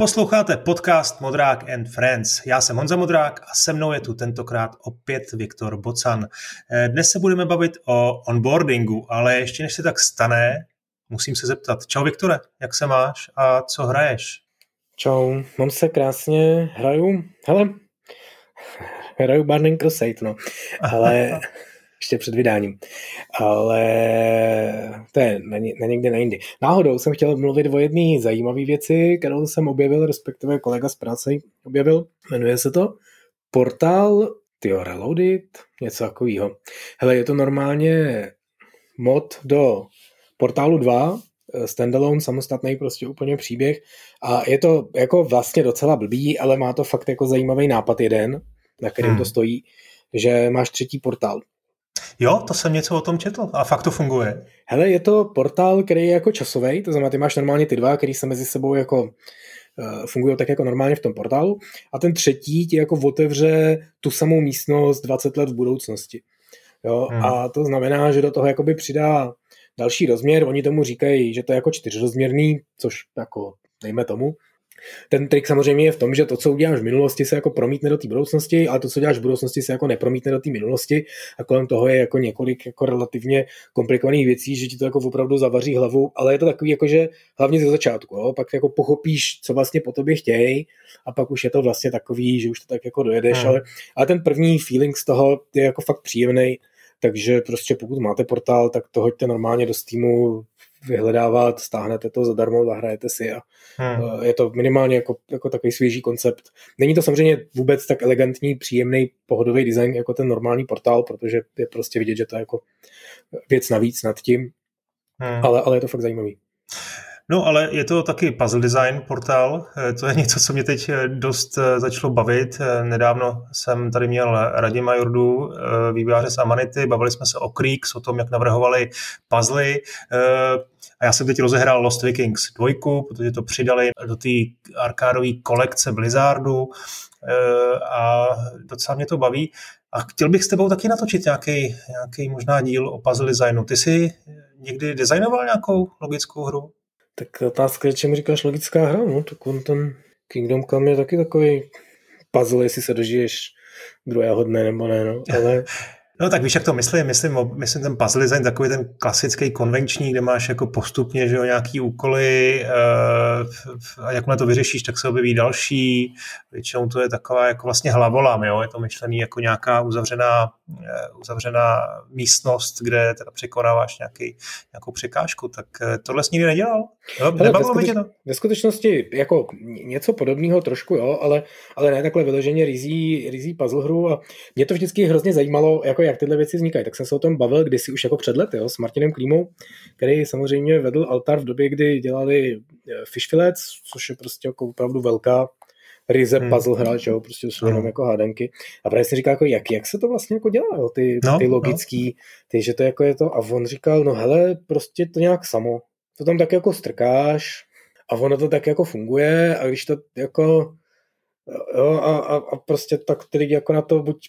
Posloucháte podcast Modrák and Friends. Já jsem Honza Modrák a se mnou je tu tentokrát opět Viktor Bocan. Eh, dnes se budeme bavit o onboardingu, ale ještě než se tak stane, musím se zeptat. Čau Viktore, jak se máš a co hraješ? Čau, mám se krásně, hraju, hele, hraju Burning Crusade, no, ale ještě před vydáním. Ale to je na, ně, na někde na jindy. Náhodou jsem chtěl mluvit o jedné zajímavé věci, kterou jsem objevil, respektive kolega z práce objevil. Jmenuje se to Portál Tio Reloaded, něco takového. Hele, je to normálně mod do Portálu 2, eh, standalone, samostatný prostě úplně příběh a je to jako vlastně docela blbý, ale má to fakt jako zajímavý nápad jeden, na kterém hmm. to stojí, že máš třetí portál. Jo, to jsem něco o tom četl a fakt to funguje. Hele, je to portál, který je jako časový, to znamená, ty máš normálně ty dva, který se mezi sebou jako uh, fungují tak jako normálně v tom portálu a ten třetí ti jako otevře tu samou místnost 20 let v budoucnosti. Jo? Hmm. A to znamená, že do toho jakoby přidá další rozměr, oni tomu říkají, že to je jako čtyřrozměrný, což jako dejme tomu, ten trik samozřejmě je v tom, že to, co uděláš v minulosti, se jako promítne do té budoucnosti, ale to, co děláš v budoucnosti, se jako nepromítne do té minulosti a kolem toho je jako několik jako relativně komplikovaných věcí, že ti to jako opravdu zavaří hlavu, ale je to takový jako, že hlavně ze začátku, jo? pak jako pochopíš, co vlastně po tobě chtějí a pak už je to vlastně takový, že už to tak jako dojedeš, hmm. ale, ale ten první feeling z toho je jako fakt příjemný, takže prostě pokud máte portál, tak to hoďte normálně do Steamu, vyhledávat, stáhnete to zadarmo, zahrajete si a hmm. je to minimálně jako, jako takový svěží koncept. Není to samozřejmě vůbec tak elegantní, příjemný, pohodový design jako ten normální portál, protože je prostě vidět, že to je jako věc navíc nad tím, hmm. ale, ale je to fakt zajímavý. No, ale je to taky puzzle design portál. Eh, to je něco, co mě teď eh, dost eh, začalo bavit. Nedávno jsem tady měl Radima Jurdu, vývojáře z Amanity, bavili jsme se o Creeks, o tom, jak navrhovali puzzle. A já jsem teď rozehrál Lost Vikings 2, protože to přidali do té arkádové kolekce Blizzardu a docela mě to baví. A chtěl bych s tebou taky natočit nějaký, nějaký možná díl o puzzle designu. Ty jsi někdy designoval nějakou logickou hru? Tak otázka je, čemu říkáš logická hra, no, tak on ten Kingdom Come je taky takový puzzle, jestli se dožiješ druhého dne nebo ne, no, ale No tak víš, jak to myslím, myslím, myslím ten puzzle design takový ten klasický konvenční, kde máš jako postupně že jo, nějaký úkoly uh, a jakmile to vyřešíš, tak se objeví další. Většinou to je taková jako vlastně hlavolám, jo? je to myšlený jako nějaká uzavřená, uzavřená místnost, kde teda překonáváš nějaký, nějakou překážku. Tak uh, tohle jsi nikdy nedělal? Jo? Nebavilo ve, to? ve skutečnosti jako něco podobného trošku, jo, ale, ale ne takhle vyloženě rizí, rizí puzzle hru a mě to vždycky hrozně zajímalo, jako jak tyhle věci vznikají. Tak jsem se o tom bavil kdysi už jako před lety jo, s Martinem Klímou, který samozřejmě vedl Altar v době, kdy dělali eh, Fish Fillets, což je prostě jako opravdu velká ryze hmm. puzzle hra, že jo, prostě jsou jenom jako hádanky. A právě jsem říkal, jako, jak, jak se to vlastně jako dělá, jo, ty, no, ty logický, no. ty, že to jako je to, a on říkal, no hele, prostě to nějak samo, to tam tak jako strkáš a ono to tak jako funguje a když to jako jo, a, a, a prostě tak ty lidi jako na to buď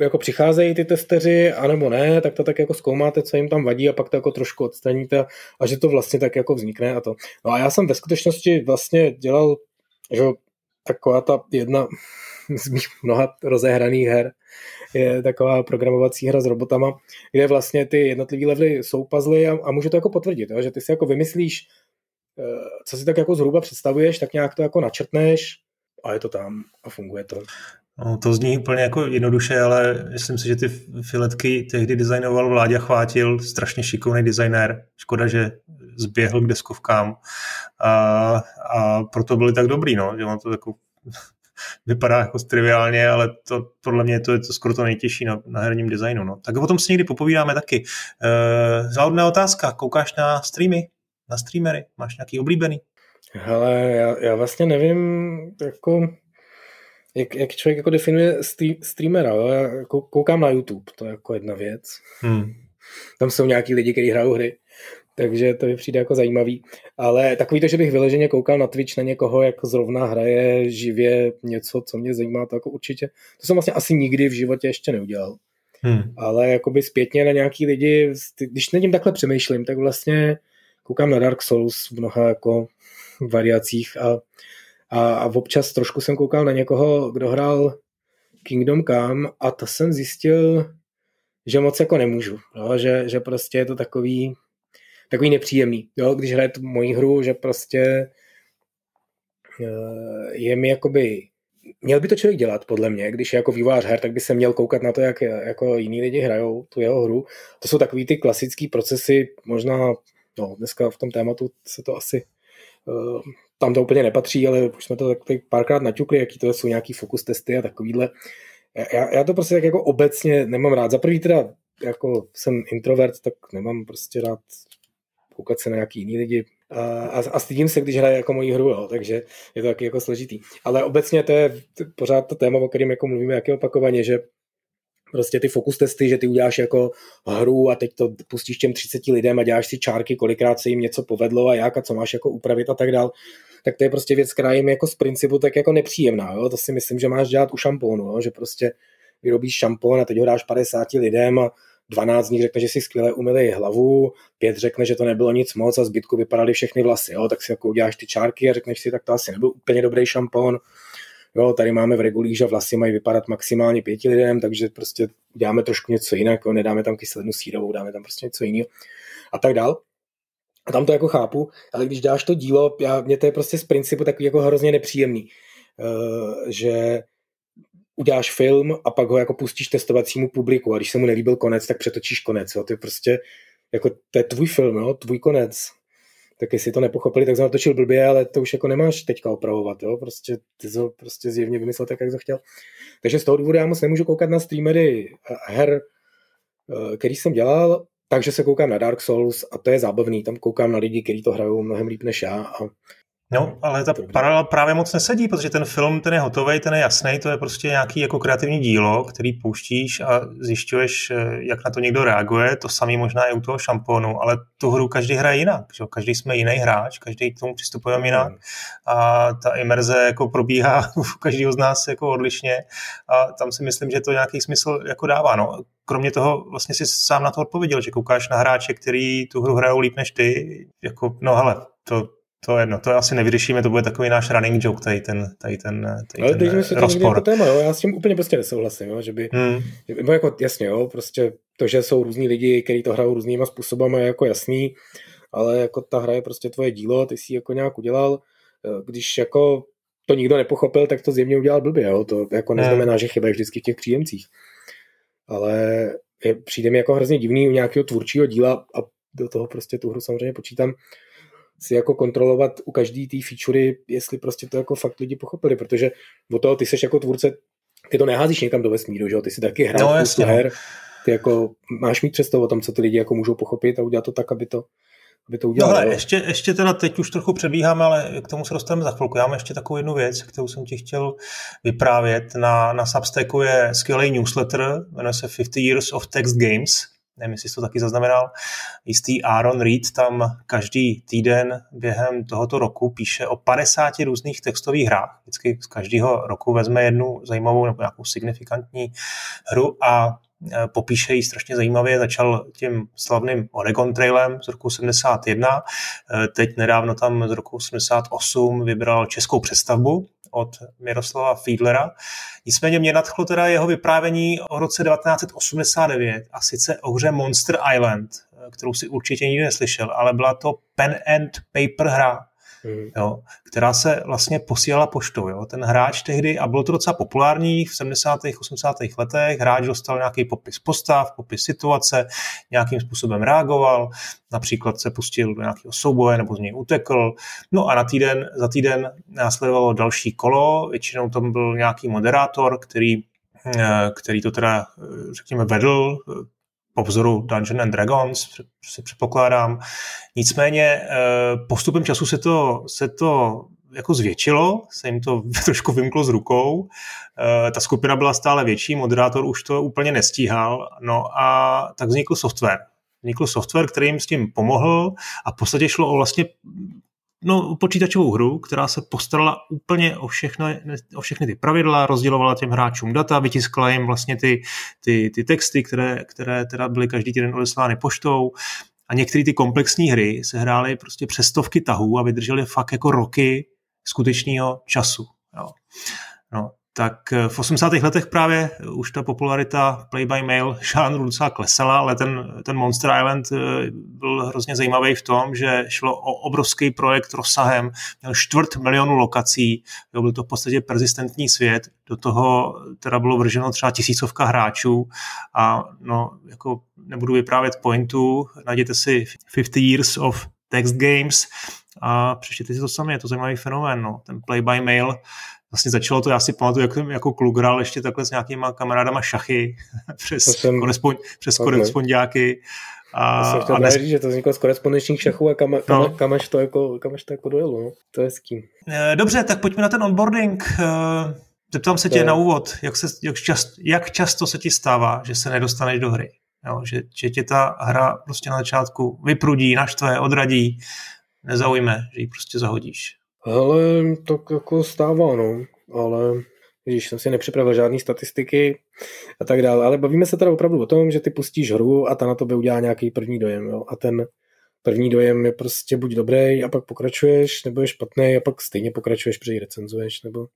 jako přicházejí ty testeři, anebo ne, tak to tak jako zkoumáte, co jim tam vadí a pak to jako trošku odstraníte a že to vlastně tak jako vznikne a to. No a já jsem ve skutečnosti vlastně dělal, že taková ta jedna z mých mnoha rozehraných her je taková programovací hra s robotama, kde vlastně ty jednotlivé levely jsou a, a můžu to jako potvrdit, jo, že ty si jako vymyslíš, eh, co si tak jako zhruba představuješ, tak nějak to jako načrtneš a je to tam a funguje to. No, to zní úplně jako jednoduše, ale myslím si, že ty filetky tehdy designoval Vláďa Chvátil, strašně šikovný designér. Škoda, že zběhl k deskovkám a, a proto byly tak dobrý, no, že on to jako vypadá jako triviálně, ale to podle mě to je to skoro to nejtěžší na, na herním designu. No. Tak o tom si někdy popovídáme taky. E, otázka, koukáš na streamy, na streamery, máš nějaký oblíbený? Hele, já, já vlastně nevím, jako jak, jak člověk jako definuje streamera. Jo? Já koukám na YouTube, to je jako jedna věc. Hmm. Tam jsou nějaký lidi, kteří hrajou hry, takže to mi přijde jako zajímavý. Ale takový to, že bych vyloženě koukal na Twitch na někoho, jak zrovna hraje živě něco, co mě zajímá, to jako určitě. To jsem vlastně asi nikdy v životě ještě neudělal. Hmm. Ale jakoby zpětně na nějaký lidi, když nad tím takhle přemýšlím, tak vlastně koukám na Dark Souls v mnoha jako variacích a A, a občas trošku jsem koukal na někoho, kdo hrál Kingdom Come a to jsem zjistil, že moc jako nemůžu, jo? Že, že prostě je to takový, takový nepříjemný, jo? když hraje tu moji hru, že prostě eh, je mi jakoby měl by to člověk dělat, podle mě, když je jako vývojář her, tak by se měl koukat na to, jak jako jiní lidi hrajou tu jeho hru. To jsou takový ty klasický procesy, možná, no, dneska v tom tématu se to asi uh, tam to úplně nepatří, ale už jsme to tak párkrát naťukli, jaký to jsou nějaký fokus testy a takovýhle. Já, já to prostě tak jako obecně nemám rád. Za prvý teda jako jsem introvert, tak nemám prostě rád koukat se na nějaký jiný lidi, a, a stydím se, když hraje jako moji hru, jo, takže je to taky jako složitý. Ale obecně to je pořád to téma, o kterém jako mluvíme jaké opakovaně, že prostě ty fokus testy, že ty uděláš jako hru a teď to pustíš těm 30 lidem a děláš si čárky, kolikrát se jim něco povedlo a jak a co máš jako upravit a tak dál, tak to je prostě věc, která jim jako z principu tak jako nepříjemná. Jo? To si myslím, že máš dělat u šampónu, jo? že prostě vyrobíš šampón a teď ho dáš 50 lidem a 12 z nich řekne, že si skvěle umyli hlavu, pět řekne, že to nebylo nic moc a zbytku vypadaly všechny vlasy, jo, tak si jako uděláš ty čárky a řekneš si, tak to asi nebyl úplně dobrý šampon. Jo, tady máme v regulích, že vlasy mají vypadat maximálně pěti lidem, takže prostě děláme trošku něco jinak, jo, nedáme tam kyselinu sírovou, dáme tam prostě něco jiného a tak dál. A tam to jako chápu, ale když dáš to dílo, já, mě to je prostě z principu takový jako hrozně nepříjemný, uh, že uděláš film a pak ho jako pustíš testovacímu publiku a když se mu nelíbil konec, tak přetočíš konec. Jo. To je prostě, jako, to je tvůj film, jo, tvůj konec. Tak jestli to nepochopili, tak jsem natočil blbě, ale to už jako nemáš teďka opravovat, jo. Prostě ty to prostě zjevně vymyslel tak, jak to chtěl. Takže z toho důvodu já moc nemůžu koukat na streamery her, eh, který jsem dělal, takže se koukám na Dark Souls a to je zábavný. Tam koukám na lidi, kteří to hrajou mnohem líp než já a No, ale ta paralela právě moc nesedí, protože ten film, ten je hotový, ten je jasný, to je prostě nějaký jako kreativní dílo, který pouštíš a zjišťuješ, eh, jak na to někdo reaguje. To samý možná i u toho šampónu, ale tu hru každý hraje jinak. Že? Každý jsme jiný hráč, každý k tomu přistupujeme jinak a ta imerze jako probíhá u každého z nás jako odlišně a tam si myslím, že to nějaký smysl jako dává. No, kromě toho vlastně si sám na to odpověděl, že koukáš na hráče, který tu hru hrajou líp než ty, jako, no hele, to to je jedno, to asi nevyřešíme, to bude takový náš running joke, tady ten, tady ten, tady Ale ten se rozpor. jako téma, jo? já s tím úplně prostě nesouhlasím, jo? že by, hmm. že, jako jasně, jo, prostě to, že jsou různí lidi, kteří to hrajou různýma způsoby, je jako jasný, ale jako ta hra je prostě tvoje dílo, ty si jako nějak udělal, když jako to nikdo nepochopil, tak to zjevně udělal blbě, jo? to jako hmm. neznamená, že chyba je vždycky v těch příjemcích. Ale je, přijde mi jako hrozně divný u nějakého tvůrčího díla a do toho prostě tu hru samozřejmě počítám, si jako kontrolovat u každý té featurey, jestli prostě to jako fakt lidi pochopili, protože o toho ty seš jako tvůrce, ty to neházíš někam do vesmíru, že jo? ty si taky hrál no, jasně. No. her, ty jako máš mít představu o tom, co ty lidi jako můžou pochopit a udělat to tak, aby to, aby to udělal. No hele, ještě, ještě teda teď už trochu předbíháme, ale k tomu se dostaneme za chvilku. Já mám ještě takovou jednu věc, kterou jsem ti chtěl vyprávět. Na, na Substacku je skvělý newsletter, jmenuje se 50 Years of Text Games nevím, jestli jsi to taky zaznamenal, jistý Aaron Reed tam každý týden během tohoto roku píše o 50 různých textových hrách. Vždycky z každého roku vezme jednu zajímavou nebo nějakou signifikantní hru a e, popíše ji strašně zajímavě. Začal tím slavným Oregon Trailem z roku 71. E, teď nedávno tam z roku 88 vybral českou přestavbu od Miroslava Fiedlera. Nicméně mě nadchlo teda jeho vyprávění o roce 1989 a sice o hře Monster Island, kterou si určitě nikdy neslyšel, ale byla to pen and paper hra, mm. jo, která se vlastně posílala poštou. Jo. Ten hráč tehdy, a bylo to docela populární v 70. 80. letech, hráč dostal nějaký popis postav, popis situace, nějakým způsobem reagoval, například se pustil do nějakého souboje nebo z něj utekl. No a na týden, za týden následovalo další kolo, většinou tam byl nějaký moderátor, který eh, který to teda, eh, řekněme, vedl, po vzoru Dungeon and Dragons, si předpokládám. Nicméně eh, postupem času se to, se to jako zvětšilo, se jim to trošku vymklo z rukou. Eh, ta skupina byla stále větší, moderátor už to úplně nestíhal, no a tak vznikl software. Vznikl software, který jim s tím pomohl a v podstatě šlo o vlastně no, počítačovou hru, která se postarala úplně o, všechno, o všechny ty pravidla, rozdělovala těm hráčům data, vytiskla jim vlastně ty, ty, ty texty, které, které teda byly každý týden odeslány poštou a některé ty komplexní hry se hrály prostě přes stovky tahů a vydržely fakt jako roky skutečného času. Jo. No, tak eh, v 80. letech právě už ta popularita play by mail žánru docela klesala, ale ten, ten Monster Island eh, byl hrozně zajímavý v tom, že šlo o obrovský projekt rozsahem, měl čtvrt milionu lokací, jo, byl to v podstatě persistentní svět, do toho teda bylo vrženo třeba tisícovka hráčů a no, jako nebudu vyprávět pointu, najděte si 50 Years of Text Games a přečtěte si to sami, je to zajímavý fenomén, no. ten play by mail vlastně začalo to, já si pamatuju, jako, jako kluk hrál ještě takhle s nějakýma kamarádama šachy přes, jsem... korespond, přes okay. korespondiáky. A, jsem chtěl a dnes... říct, že to vzniklo z korespondenčních šachů a kam, kam, no. kam, až to jako, kam až to jako dojelo, no. to je s kým. Eh, dobře, tak pojďme na ten onboarding. Eh, zeptám se tě je... na úvod, jak, se, jak, čast, jak často se ti stává, že se nedostaneš do hry? Jo, že, že tě ta hra prostě na začátku vyprudí, naštve, odradí, nezaujme, že ji prostě zahodíš. Ale to jako stává, no. Ale když jsem si nepřipravil žádné statistiky a tak dále. Ale bavíme se teda opravdu o tom, že ty pustíš hru a ta na tebe udělá nějaký první dojem. Jo? A ten první dojem je prostě buď dobrý a pak pokračuješ, nebo je špatný a pak stejně pokračuješ, protože ji recenzuješ, nebo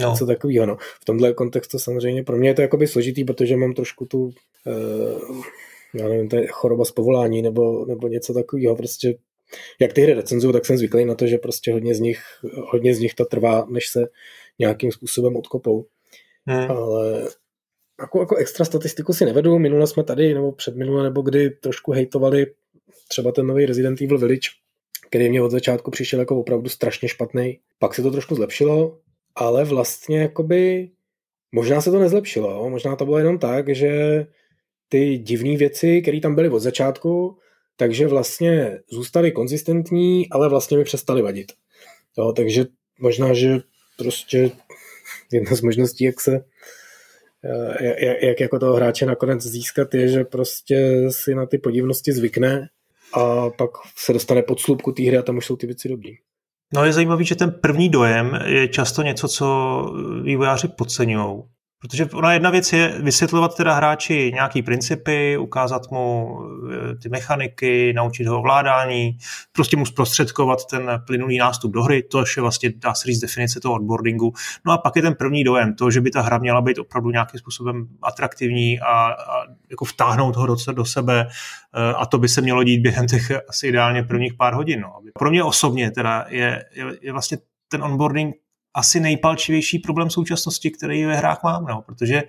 no. něco takového. No. V tomhle kontextu samozřejmě pro mě je to jakoby složitý, protože mám trošku tu uh, já nevím, to je choroba z povolání nebo, nebo něco takového. Prostě jak ty hry recenzuju, tak jsem zvyklý na to, že prostě hodně z nich, hodně z nich to trvá, než se nějakým způsobem odkopou. Hmm. Ale jako, jako extra statistiku si nevedu. Minule jsme tady, nebo předminule, nebo kdy trošku hejtovali třeba ten nový Resident Evil Village, který mě od začátku přišel jako opravdu strašně špatný. Pak se to trošku zlepšilo, ale vlastně jakoby možná se to nezlepšilo. Možná to bylo jenom tak, že ty divné věci, které tam byly od začátku, takže vlastně zůstaly konzistentní, ale vlastně mi přestali vadit. Jo, takže možná, že prostě jedna z možností, jak se eh, jak, jak jako toho hráče nakonec získat, je, že prostě si na ty podivnosti zvykne a pak se dostane pod slupku té hry a tam už jsou ty věci dobrý. No je zajímavý, že ten první dojem je často něco, co vývojáři podceňují. Protože ona jedna věc je vysvětlovat teda hráči nějaký principy, ukázat mu eh, ty mechaniky, naučit ho ovládání, prostě mu zprostředkovat ten plynulý nástup do hry, to je vlastně, dá se říct, definice toho onboardingu. No a pak je ten první dojem, to, že by ta hra měla být opravdu nějakým způsobem atraktivní a, a jako vtáhnout ho do, do sebe eh, a to by se mělo dít během těch asi ideálně prvních pár hodin. No. Pro mě osobně teda je, je, je vlastně ten onboarding asi nejpalčivější problém současnosti, který ve hrách mám, no, protože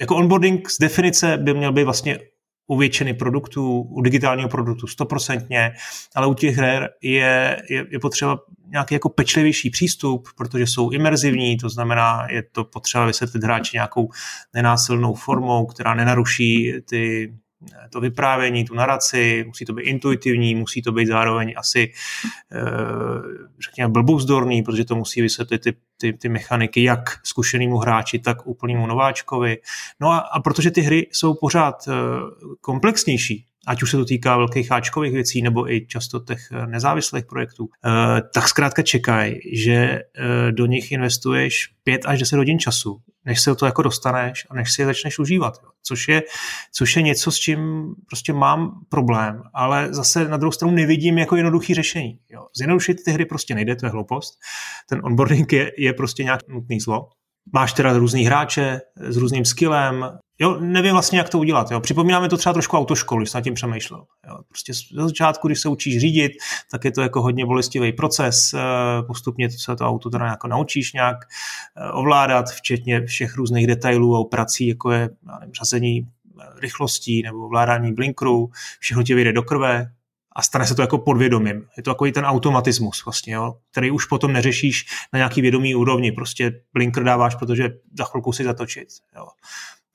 jako onboarding z definice by měl být vlastně u většiny produktů, u digitálního produktu stoprocentně, ale u těch her je, je, je potřeba nějaký jako pečlivější přístup, protože jsou imerzivní, to znamená, je to potřeba vysvětlit hráči nějakou nenásilnou formou, která nenaruší ty to vyprávění, tu naraci, musí to být intuitivní, musí to být zároveň asi, eh, řekněme, blbouzdorný, protože to musí vysvětlit ty, ty, ty mechaniky jak zkušenému hráči, tak úplnému nováčkovi. No a, a protože ty hry jsou pořád eh, komplexnější, ať už se to týká velkých háčkových věcí nebo i často těch eh, nezávislých projektů, tak zkrátka čekaj, že do nich investuješ 5 až 10 hodin času než se to jako dostaneš a než si je začneš užívat. Jo. Což, je, což je něco, s čím prostě mám problém, ale zase na druhou stranu nevidím jako jednoduchý řešení. Jo. Zjednodušit ty hry prostě nejde, to je hloupost. Ten onboarding je, je prostě nějak nutný zlo. Máš teda různý hráče s různým skillem, Jo, nevím vlastně, jak to udělat. Jo. Připomínáme to třeba trošku autoškolu, když jsem nad tím přemýšlel. Jo. Prostě z začátku, když se učíš řídit, tak je to jako hodně bolestivý proces. Eh, postupně se to auto teda jako naučíš nějak eh, ovládat, včetně všech různých detailů a operací, jako je nevím, řazení eh, rychlostí nebo ovládání blinkru. Všechno ti vyjde do krve, a stane se to jako podvědomím. Je to jako ten automatismus vlastně, jo, který už potom neřešíš na nějaký vědomý úrovni. Prostě blinker dáváš, protože za chvilku si zatočit. Jo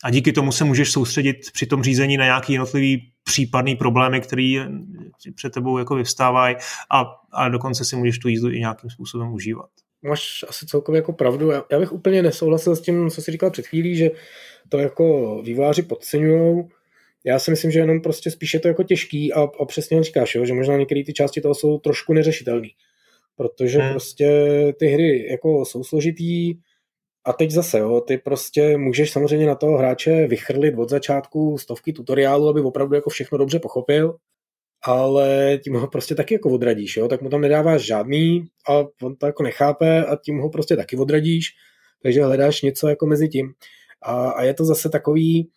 a díky tomu se můžeš soustředit při tom řízení na nějaký jednotlivý případný problémy, který před tebou jako vyvstávají a, a dokonce si můžeš tu jízdu i nějakým způsobem užívat. Máš asi celkově jako pravdu. Já, já bych úplně nesouhlasil s tím, co jsi říkal před chvílí, že to jako vývojáři podceňují. Já si myslím, že jenom prostě spíše to jako těžký a, a přesně říkáš, jo, že možná některé ty části toho jsou trošku neřešitelné. Protože hmm. prostě ty hry jako jsou složitý, a teď zase, jo, ty prostě můžeš samozřejmě na toho hráče vychrlit od začátku stovky tutoriálu, aby opravdu jako všechno dobře pochopil, ale tím ho prostě taky jako odradíš, jo? tak mu tam nedáváš žádný a on to jako nechápe a tím ho prostě taky odradíš, takže hledáš něco jako mezi tím. A, a je to zase takový,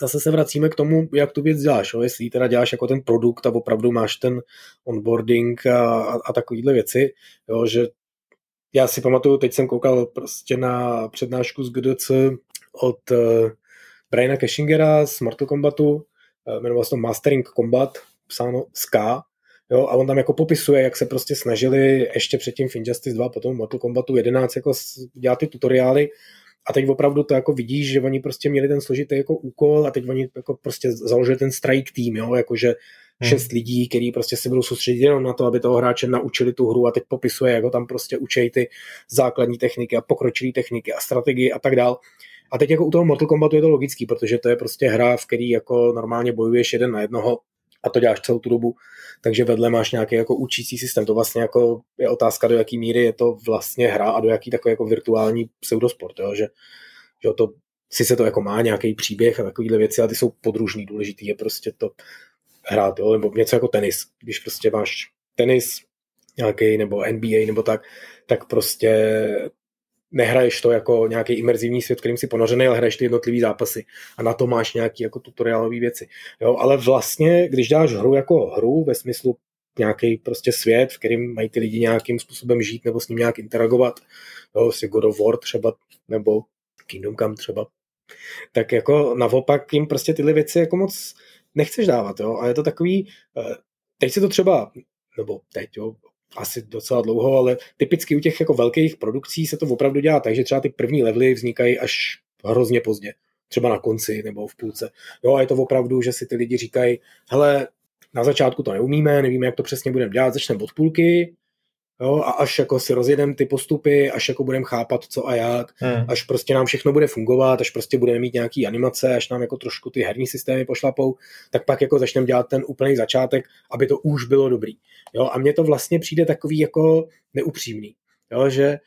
zase se vracíme k tomu, jak tu věc děláš. Jo? Jestli teda děláš jako ten produkt a opravdu máš ten onboarding a, a, a takovéhle věci, jo? že já si pamatuju, teď jsem koukal prostě na přednášku z GDC od uh, Briana Cashingera z Mortal Kombatu, uh, jmenoval se to Mastering Combat, psáno z K, jo, a on tam jako popisuje, jak se prostě snažili ještě předtím v Injustice 2, potom Mortal Kombatu 11 jako dělat ty tutoriály a teď opravdu to jako vidíš, že oni prostě měli ten složitý jako úkol a teď oni jako prostě založili ten strike tým, jo, jakože hmm. šest lidí, kteří prostě se budou soustředit jenom na to, aby toho hráče naučili tu hru a teď popisuje, jak ho tam prostě učej ty základní techniky a pokročilé techniky a strategii a tak dál. A teď jako u toho Mortal Kombatu je to logický, protože to je prostě hra, v který jako normálně bojuješ jeden na jednoho a to děláš celou tu dobu, takže vedle máš nějaký jako učící systém. To vlastně jako je otázka, do jaký míry je to vlastně hra a do jaký takový jako virtuální pseudosport, jo? že, že to si se to jako má nějaký příběh a takovéhle věci, ale ty jsou podružný, důležitý je prostě to hrát, jo? nebo něco jako tenis. Když prostě máš tenis nějaký nebo NBA nebo tak, tak prostě nehraješ to jako nějaký imerzivní svět, kterým si ponořený, ale hraješ ty jednotlivý zápasy a na to máš nějaký jako tutoriálové věci. Jo, ale vlastně, když dáš hru jako hru ve smyslu nějaký prostě svět, v kterým mají ty lidi nějakým způsobem žít nebo s ním nějak interagovat, jo, si God of War třeba, nebo Kingdom Come třeba, tak jako naopak jim prostě tyhle věci jako moc nechceš dávat, jo, a je to takový, eh, teď se to třeba, nebo teď, jo, asi docela dlouho, ale typicky u těch jako velkých produkcí se to opravdu dělá tak, že třeba ty první levely vznikají až hrozně pozdě. Třeba na konci nebo v půlce. Jo, a je to opravdu, že si ty lidi říkají, hele, na začátku to neumíme, nevíme, jak to přesně budeme dělat, začneme od půlky, Jo, a až jako si rozjedeme ty postupy, až jako budeme chápat co a jak, hmm. až prostě nám všechno bude fungovat, až prostě budeme mít nějaký animace, až nám jako trošku ty herní systémy pošlapou, tak pak jako začneme dělat ten úplný začátek, aby to už bylo dobrý. Jo, a mně to vlastně přijde takový jako neupřímný, jo, že e,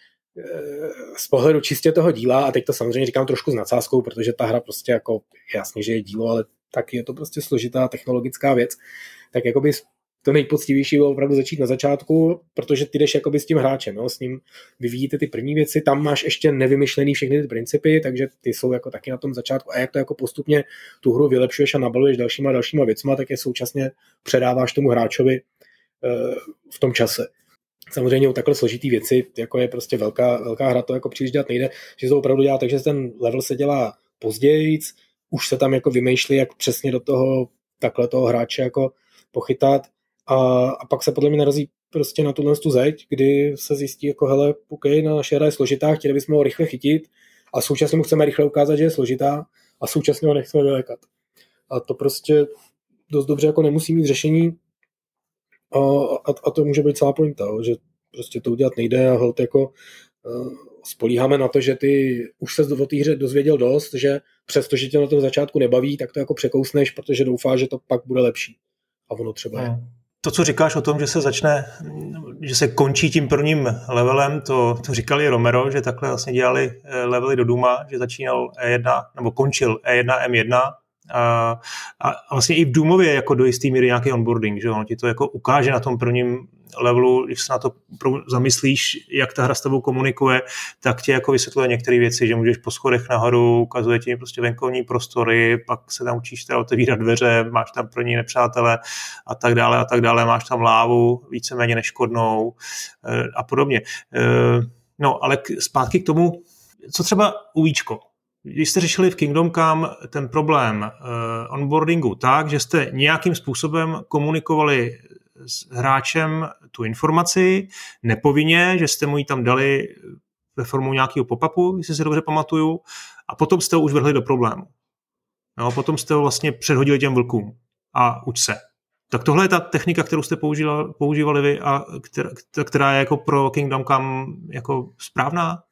z pohledu čistě toho díla, a teď to samozřejmě říkám trošku s nadsázkou, protože ta hra prostě jako, jasně, že je dílo, ale tak je to prostě složitá technologická věc, tak jakoby to nejpoctivější bylo opravdu začít na začátku, protože ty jdeš jakoby s tím hráčem, jo? s ním vyvíjíte ty první věci, tam máš ještě nevymyšlený všechny ty principy, takže ty jsou jako taky na tom začátku a jak to jako postupně tu hru vylepšuješ a nabaluješ dalšíma dalšíma věcma, tak je současně předáváš tomu hráčovi uh, v tom čase. Samozřejmě u takhle složitý věci, jako je prostě velká, velká hra, to jako příliš dělat nejde, že to opravdu dělá takže ten level se dělá později, už se tam jako vymýšlí, jak přesně do toho takhle toho hráče jako pochytat a, a pak se podle mě narazí prostě na tuhle tu zeď, kdy se zjistí, jako hele, OK, na naše hra je složitá, chtěli bychom ho rychle chytit a současně mu chceme rychle ukázat, že je složitá a současně ho nechceme vylékat. A to prostě dost dobře jako nemusí mít řešení a, a, a to může být celá pointa, že prostě to udělat nejde a hold jako uh, spolíháme na to, že ty už se o té hře dozvěděl dost, že přestože tě na tom začátku nebaví, tak to jako překousneš, protože doufáš, že to pak bude lepší. A ono třeba je. To, co říkáš o tom, že se začne, že se končí tím prvním levelem, to, to říkali Romero, že takhle vlastně dělali eh, levely do Duma, že začínal E1, nebo končil E1, M1 a, a vlastně i v Doomově jako do jistý míry nějaký onboarding, že on ti to jako ukáže na tom prvním levelu, když se na to zamyslíš, jak ta hra s tebou komunikuje, tak ti jako vysvětluje některé věci, že můžeš po schodech nahoru, ukazuje ti prostě venkovní prostory, pak se tam učíš teda otevírat dveře, máš tam pro ní nepřátele a tak dále a tak dále, máš tam lávu víceméně neškodnou eh, a podobně. Eh, no, ale zpátky k tomu, co třeba uvíčko. Když jste řešili v Kingdom Come ten problém uh, onboardingu tak, že jste nějakým způsobem komunikovali s hráčem tu informaci, nepovinně, že jste mu ji tam dali ve formu nějakého pop-upu, jestli se dobře pamatuju, a potom jste ho už vrhli do problému. No, potom jste ho vlastně předhodili těm vlkům a uč se. Tak tohle je ta technika, kterou jste používali, používali vy a která, která je jako pro Kingdom Come jako správná?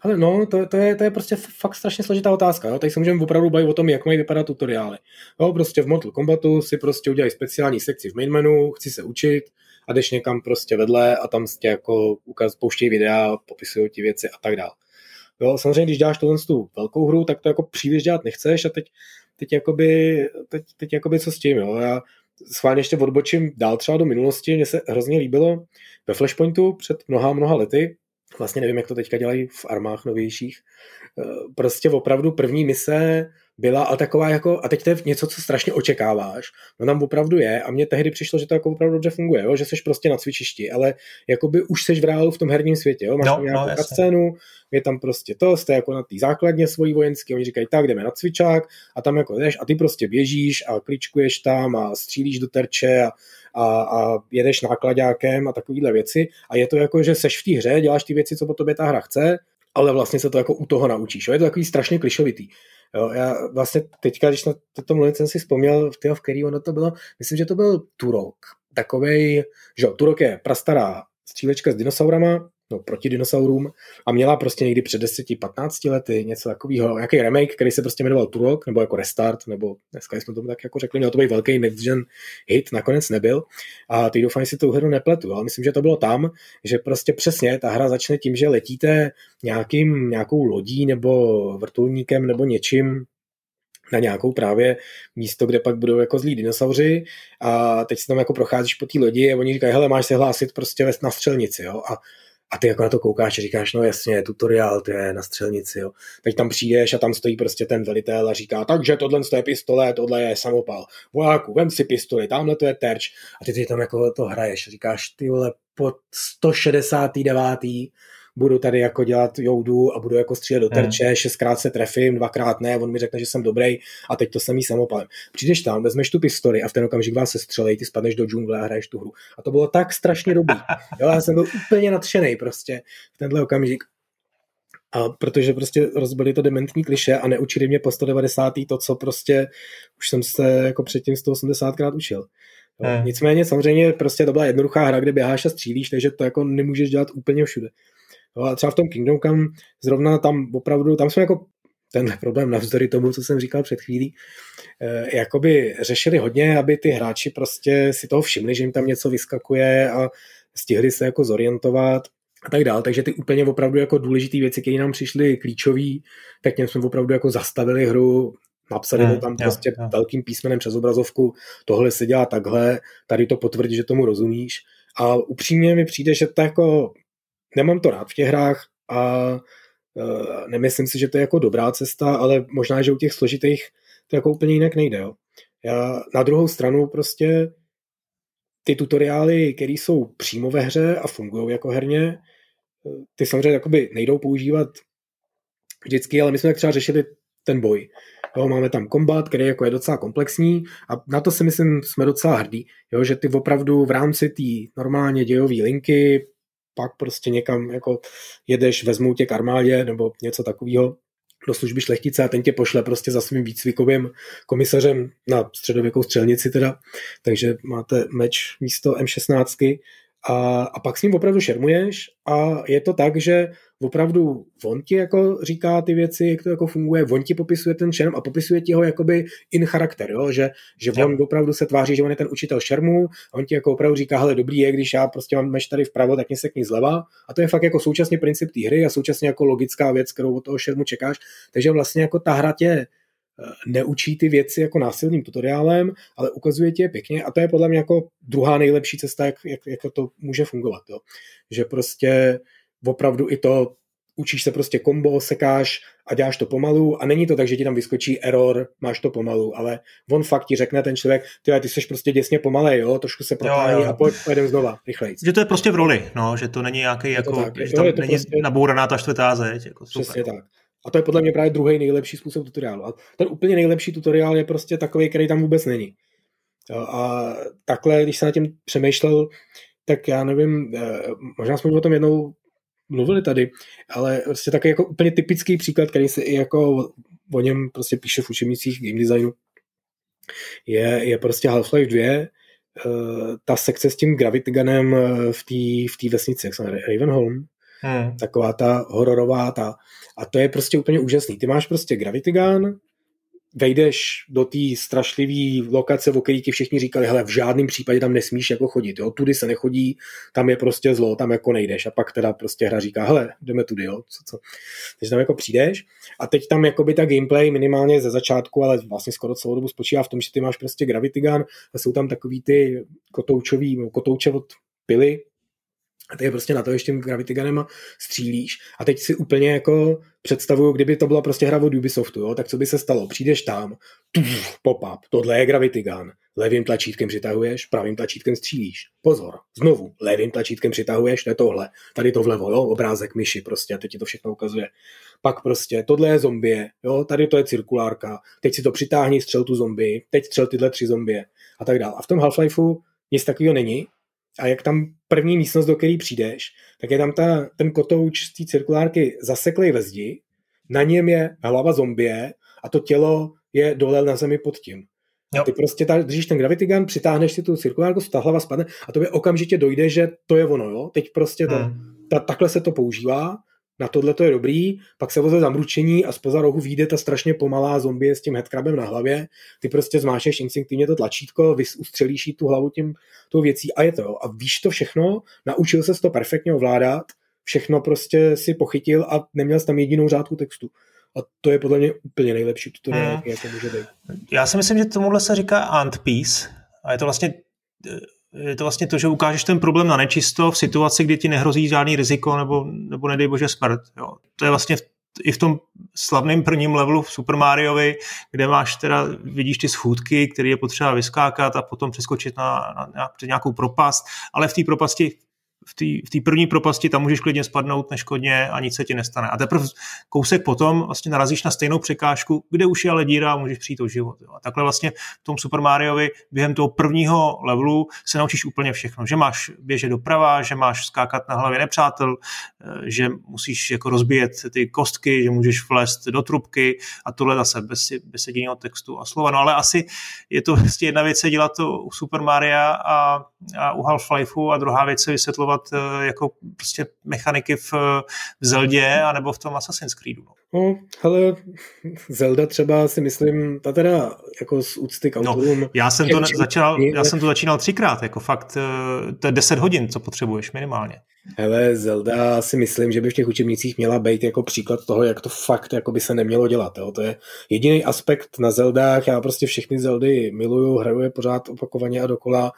Ale no, to, to, je, to je prostě fakt strašně složitá otázka. Jo? Tady se můžeme opravdu bavit o tom, jak mají vypadat tutoriály. Jo, prostě v Mortal Kombatu si prostě udělají speciální sekci v main menu, chci se učit a jdeš někam prostě vedle a tam tě jako ukaz, pouštějí videa, popisují ti věci a tak dále. Jo, samozřejmě, když děláš tohle tu velkou hru, tak to jako příliš dělat nechceš a teď, teď, jakoby, teď, teď jakoby co s tím, jo? Já, schválně ještě odbočím dál třeba do minulosti, mně se hrozně líbilo ve Flashpointu před mnoha, mnoha lety, vlastně nevím, jak to teďka dělají v armách novějších, eh, prostě opravdu první mise byla a taková jako, a teď to je něco, co strašně očekáváš, no tam opravdu je a mně tehdy přišlo, že to jako opravdu dobře funguje, jo? že jsi prostě na cvičišti, ale jakoby už seš v reálu v tom herním světě, jo? máš no, tam nějakou no, scénu, je tam prostě to, jste jako na té základně svojí vojenský, oni říkají, tak jdeme na cvičák a tam jako jdeš a ty prostě běžíš a kličkuješ tam a střílíš do terče a, a, a jedeš nákladákem a takovéhle věci a je to jako, že seš v té hře, děláš ty věci, co po tobě ta hra chce, ale vlastně se to jako u toho naučíš. Jo? Je to takový strašně klišovitý. Jo, já vlastně teďka, když na toto mluvím, jsem si vzpomněl, v, v který ono to bylo, myslím, že to byl Turok. Takovej, že Turok je prastará střílečka s dinosaurama, no, proti dinosaurům a měla prostě někdy před 10-15 lety něco takového, nějaký remake, který se prostě jmenoval Turok, nebo jako Restart, nebo dneska jsme tomu tak jako řekli, měl to být velký next gen hit, nakonec nebyl. A teď doufám, že si tu hru nepletu, ale myslím, že to bylo tam, že prostě přesně ta hra začne tím, že letíte nějakým, nějakou lodí nebo vrtulníkem nebo něčím na nějakou právě místo, kde pak budou jako zlí dinosauři a teď si tam jako procházíš po té lodi a oni říkají, hele, máš se hlásit prostě na střelnici, jo, a a ty jako na to koukáš a říkáš, no jasně, tutoriál, to je na střelnici, jo. Teď tam přijdeš a tam stojí prostě ten velitel a říká, takže tohle je pistole, tohle je samopal. Vojáku, vem si pistoli, tamhle to je terč. A ty, ty tam jako to hraješ. Říkáš, ty vole, po 169 budu tady jako dělat joudu a budu jako střílet do terče, hmm. šestkrát se trefím, dvakrát ne, on mi řekne, že jsem dobrý a teď to samý samopalem. Přijdeš tam, vezmeš tu pistoli a v ten okamžik vás se střelej, ty spadneš do džungle a hraješ tu hru. A to bylo tak strašně dobrý. Jo, já jsem byl úplně nadšený prostě v tenhle okamžik. A protože prostě rozbili to dementní kliše a neučili mě po 190. to, co prostě už jsem se jako předtím 180krát učil. Jo. Hmm. Nicméně samozřejmě prostě to byla jednoduchá hra, kde běháš a střílíš, takže to jako nemůžeš dělat úplně všude. A třeba v tom Kingdom Come zrovna tam opravdu, tam jsme jako tenhle problém navzdory tomu, co jsem říkal před chvílí, eh, jakoby řešili hodně, aby ty hráči prostě si toho všimli, že jim tam něco vyskakuje a stihli se jako zorientovat a tak dál. Takže ty úplně opravdu jako důležité věci, které nám přišly klíčové, tak těm jsme opravdu jako zastavili hru, napsali hmm, to tam jo, prostě jo. velkým písmenem přes obrazovku, tohle se dělá takhle, tady to potvrdí, že tomu rozumíš. A upřímně mi přijde, že to jako nemám to rád v těch hrách a uh, nemyslím si, že to je jako dobrá cesta, ale možná, že u těch složitých to jako úplně jinak nejde. Jo. Já na druhou stranu prostě ty tutoriály, které jsou přímo ve hře a fungují jako herně, e, ty samozřejmě jakoby nejdou používat vždycky, ale my jsme tak třeba řešili ten boj. Jo, máme tam kombat, který jako je docela komplexní a na to si myslím jsme docela hrdí, jo, že ty opravdu v rámci té normálně dějové linky pak prostě někam jako jedeš, vezmou tě k armádě nebo něco takového do služby šlechtice a ten tě pošle prostě za svým výcvikovým komisařem na středověkou střelnici teda, takže máte meč místo M16 a, a pak s ním opravdu šermuješ a je to tak, že opravdu on ti jako říká ty věci, jak to jako funguje, on ti popisuje ten šerm a popisuje ti ho jakoby in charakter, jo? že, že on jo. opravdu se tváří, že on je ten učitel šermu a on ti jako opravdu říká, hele dobrý je, když já prostě mám meč tady vpravo, tak mě se k ní zleva a to je fakt jako současně princip té hry a současně jako logická věc, kterou od toho šermu čekáš, takže vlastně jako ta hra tě Eh, neučí ty věci jako násilným tutoriálem, ale ukazuje ti je pěkně a to je podle mě jako druhá nejlepší cesta, jak, jak, jak to může fungovat. Jo. Že prostě opravdu i to učíš se prostě kombo, sekáš a děláš to pomalu a není to tak, že ti tam vyskočí error, máš to pomalu, ale on fakt ti řekne ten člověk, ty, ty jsi prostě děsně pomalej, jo, trošku se protáhni a pojď, pojedeme znova, rychleji. Že to je prostě v roli, no, že to není nějaký, jako, tak, že tam není prostě... nabouraná ta čtvrtá zeď. Jako super. Přesně tak. A to je podle mě právě druhý nejlepší způsob tutoriálu. A ten úplně nejlepší tutoriál je prostě takový, který tam vůbec není. A takhle, když jsem na tím přemýšlel, tak já nevím, eh, možná jsme o tom jednou mluvili tady, ale prostě takový jako úplně typický příklad, který se i jako o něm prostě píše v učebnicích game designu, je, je prostě Half-Life 2, eh, ta sekce s tím Gravity Gunem eh, v té v tý vesnici, jak se jmenuje, Ravenholm, hmm. taková ta hororová, ta, a to je prostě úplně úžasný. Ty máš prostě Gravity Gun, vejdeš do té strašlivé lokace, o které ti všichni říkali, hele, v žádném případě tam nesmíš jako chodit, jo, tudy se nechodí, tam je prostě zlo, tam jako nejdeš a pak teda prostě hra říká, hele, jdeme tudy, jo, co, co. Takže tam jako přijdeš a teď tam jakoby ta gameplay minimálně ze začátku, ale vlastně skoro celou dobu spočívá v tom, že ty máš prostě Gravity Gun a jsou tam takový ty kotoučový, kotouče od pily, a ty je prostě na to ještě Gravity Gunem střílíš. A teď si úplně jako představuju, kdyby to byla prostě hra od Ubisoftu, jo, tak co by se stalo? Přijdeš tam, pop-up, tohle je Gravity Gun, levým tlačítkem přitahuješ, pravým tlačítkem střílíš. Pozor, znovu, levým tlačítkem přitahuješ, to je tohle, tady to vlevo, jo, obrázek myši prostě, a teď ti to všechno ukazuje. Pak prostě, tohle je zombie, jo, tady to je cirkulárka, teď si to přitáhni, střel tu zombie, teď střel tyhle tři zombie a tak dále. A v tom Half-Lifeu nic takového není, a jak tam první místnost, do které přijdeš, tak je tam ta, ten kotouč z té cirkulárky zaseklej ve zdi, na něm je hlava zombie a to tělo je dole na zemi pod tím. Jo. A ty prostě tady držíš ten gravity gun, přitáhneš si tu cirkulárku, ta hlava spadne a to by okamžitě dojde, že to je ono, jo. Teď prostě to, hmm. ta, takhle se to používá na tohle to je dobrý, pak se voze zamručení a spoza rohu vyjde ta strašně pomalá zombie s tím headcrabem na hlavě, ty prostě zmášeš instinktivně to tlačítko, vys ustřelíš jí tu hlavu tím tou věcí a je to. A víš to všechno, naučil se to perfektně ovládat, všechno prostě si pochytil a neměl jsi tam jedinou řádku textu. A to je podle mě úplně nejlepší tutoriál, hmm. jaký může být. Já si myslím, že tomuhle se říká ant piece a je to vlastně je to vlastně to, že ukážeš ten problém na nečisto v situaci, kdy ti nehrozí žádný riziko nebo, nebo nedej bože smrt. Jo. To je vlastně v, i v tom slavném prvním levelu v Super Mariovi, kde máš teda, vidíš ty schůdky, které je potřeba vyskákat a potom přeskočit na, na, na nějakou propast, ale v té propasti v té první propasti tam můžeš klidně spadnout neškodně a nic se ti nestane. A teprve kousek potom vlastně narazíš na stejnou překážku, kde už je ale díra a můžeš přijít o život. Jo. A takhle vlastně v tom Super Mariovi během toho prvního levelu se naučíš úplně všechno. Že máš běžet doprava, že máš skákat na hlavě nepřátel, eh, že musíš jako rozbíjet ty kostky, že můžeš vlézt do trubky a tohle zase bez, bez jediného textu a slova. No ale asi je to vlastně jedna věc je dělat to u Super Maria a, a u Half-Lifeu a druhá věc je vysvětlovat používat eh, jako prostě mechaniky v, v Zeldě anebo v tom Assassin's Creedu. No. No, hele, Zelda třeba si myslím, ta teda jako z úcty k no, autorům. No, já jsem to začal, já jsem to začínal třikrát, jako fakt, eh, to je 10 hodin, co potřebuješ minimálně. Hele, Zelda si myslím, že by v těch učebnicích měla být jako příklad toho, jak to fakt jako by se nemělo dělat. Jo. To je jediný aspekt na Zeldách, já prostě všechny Zeldy miluju, hraju je pořád opakovaně a dokola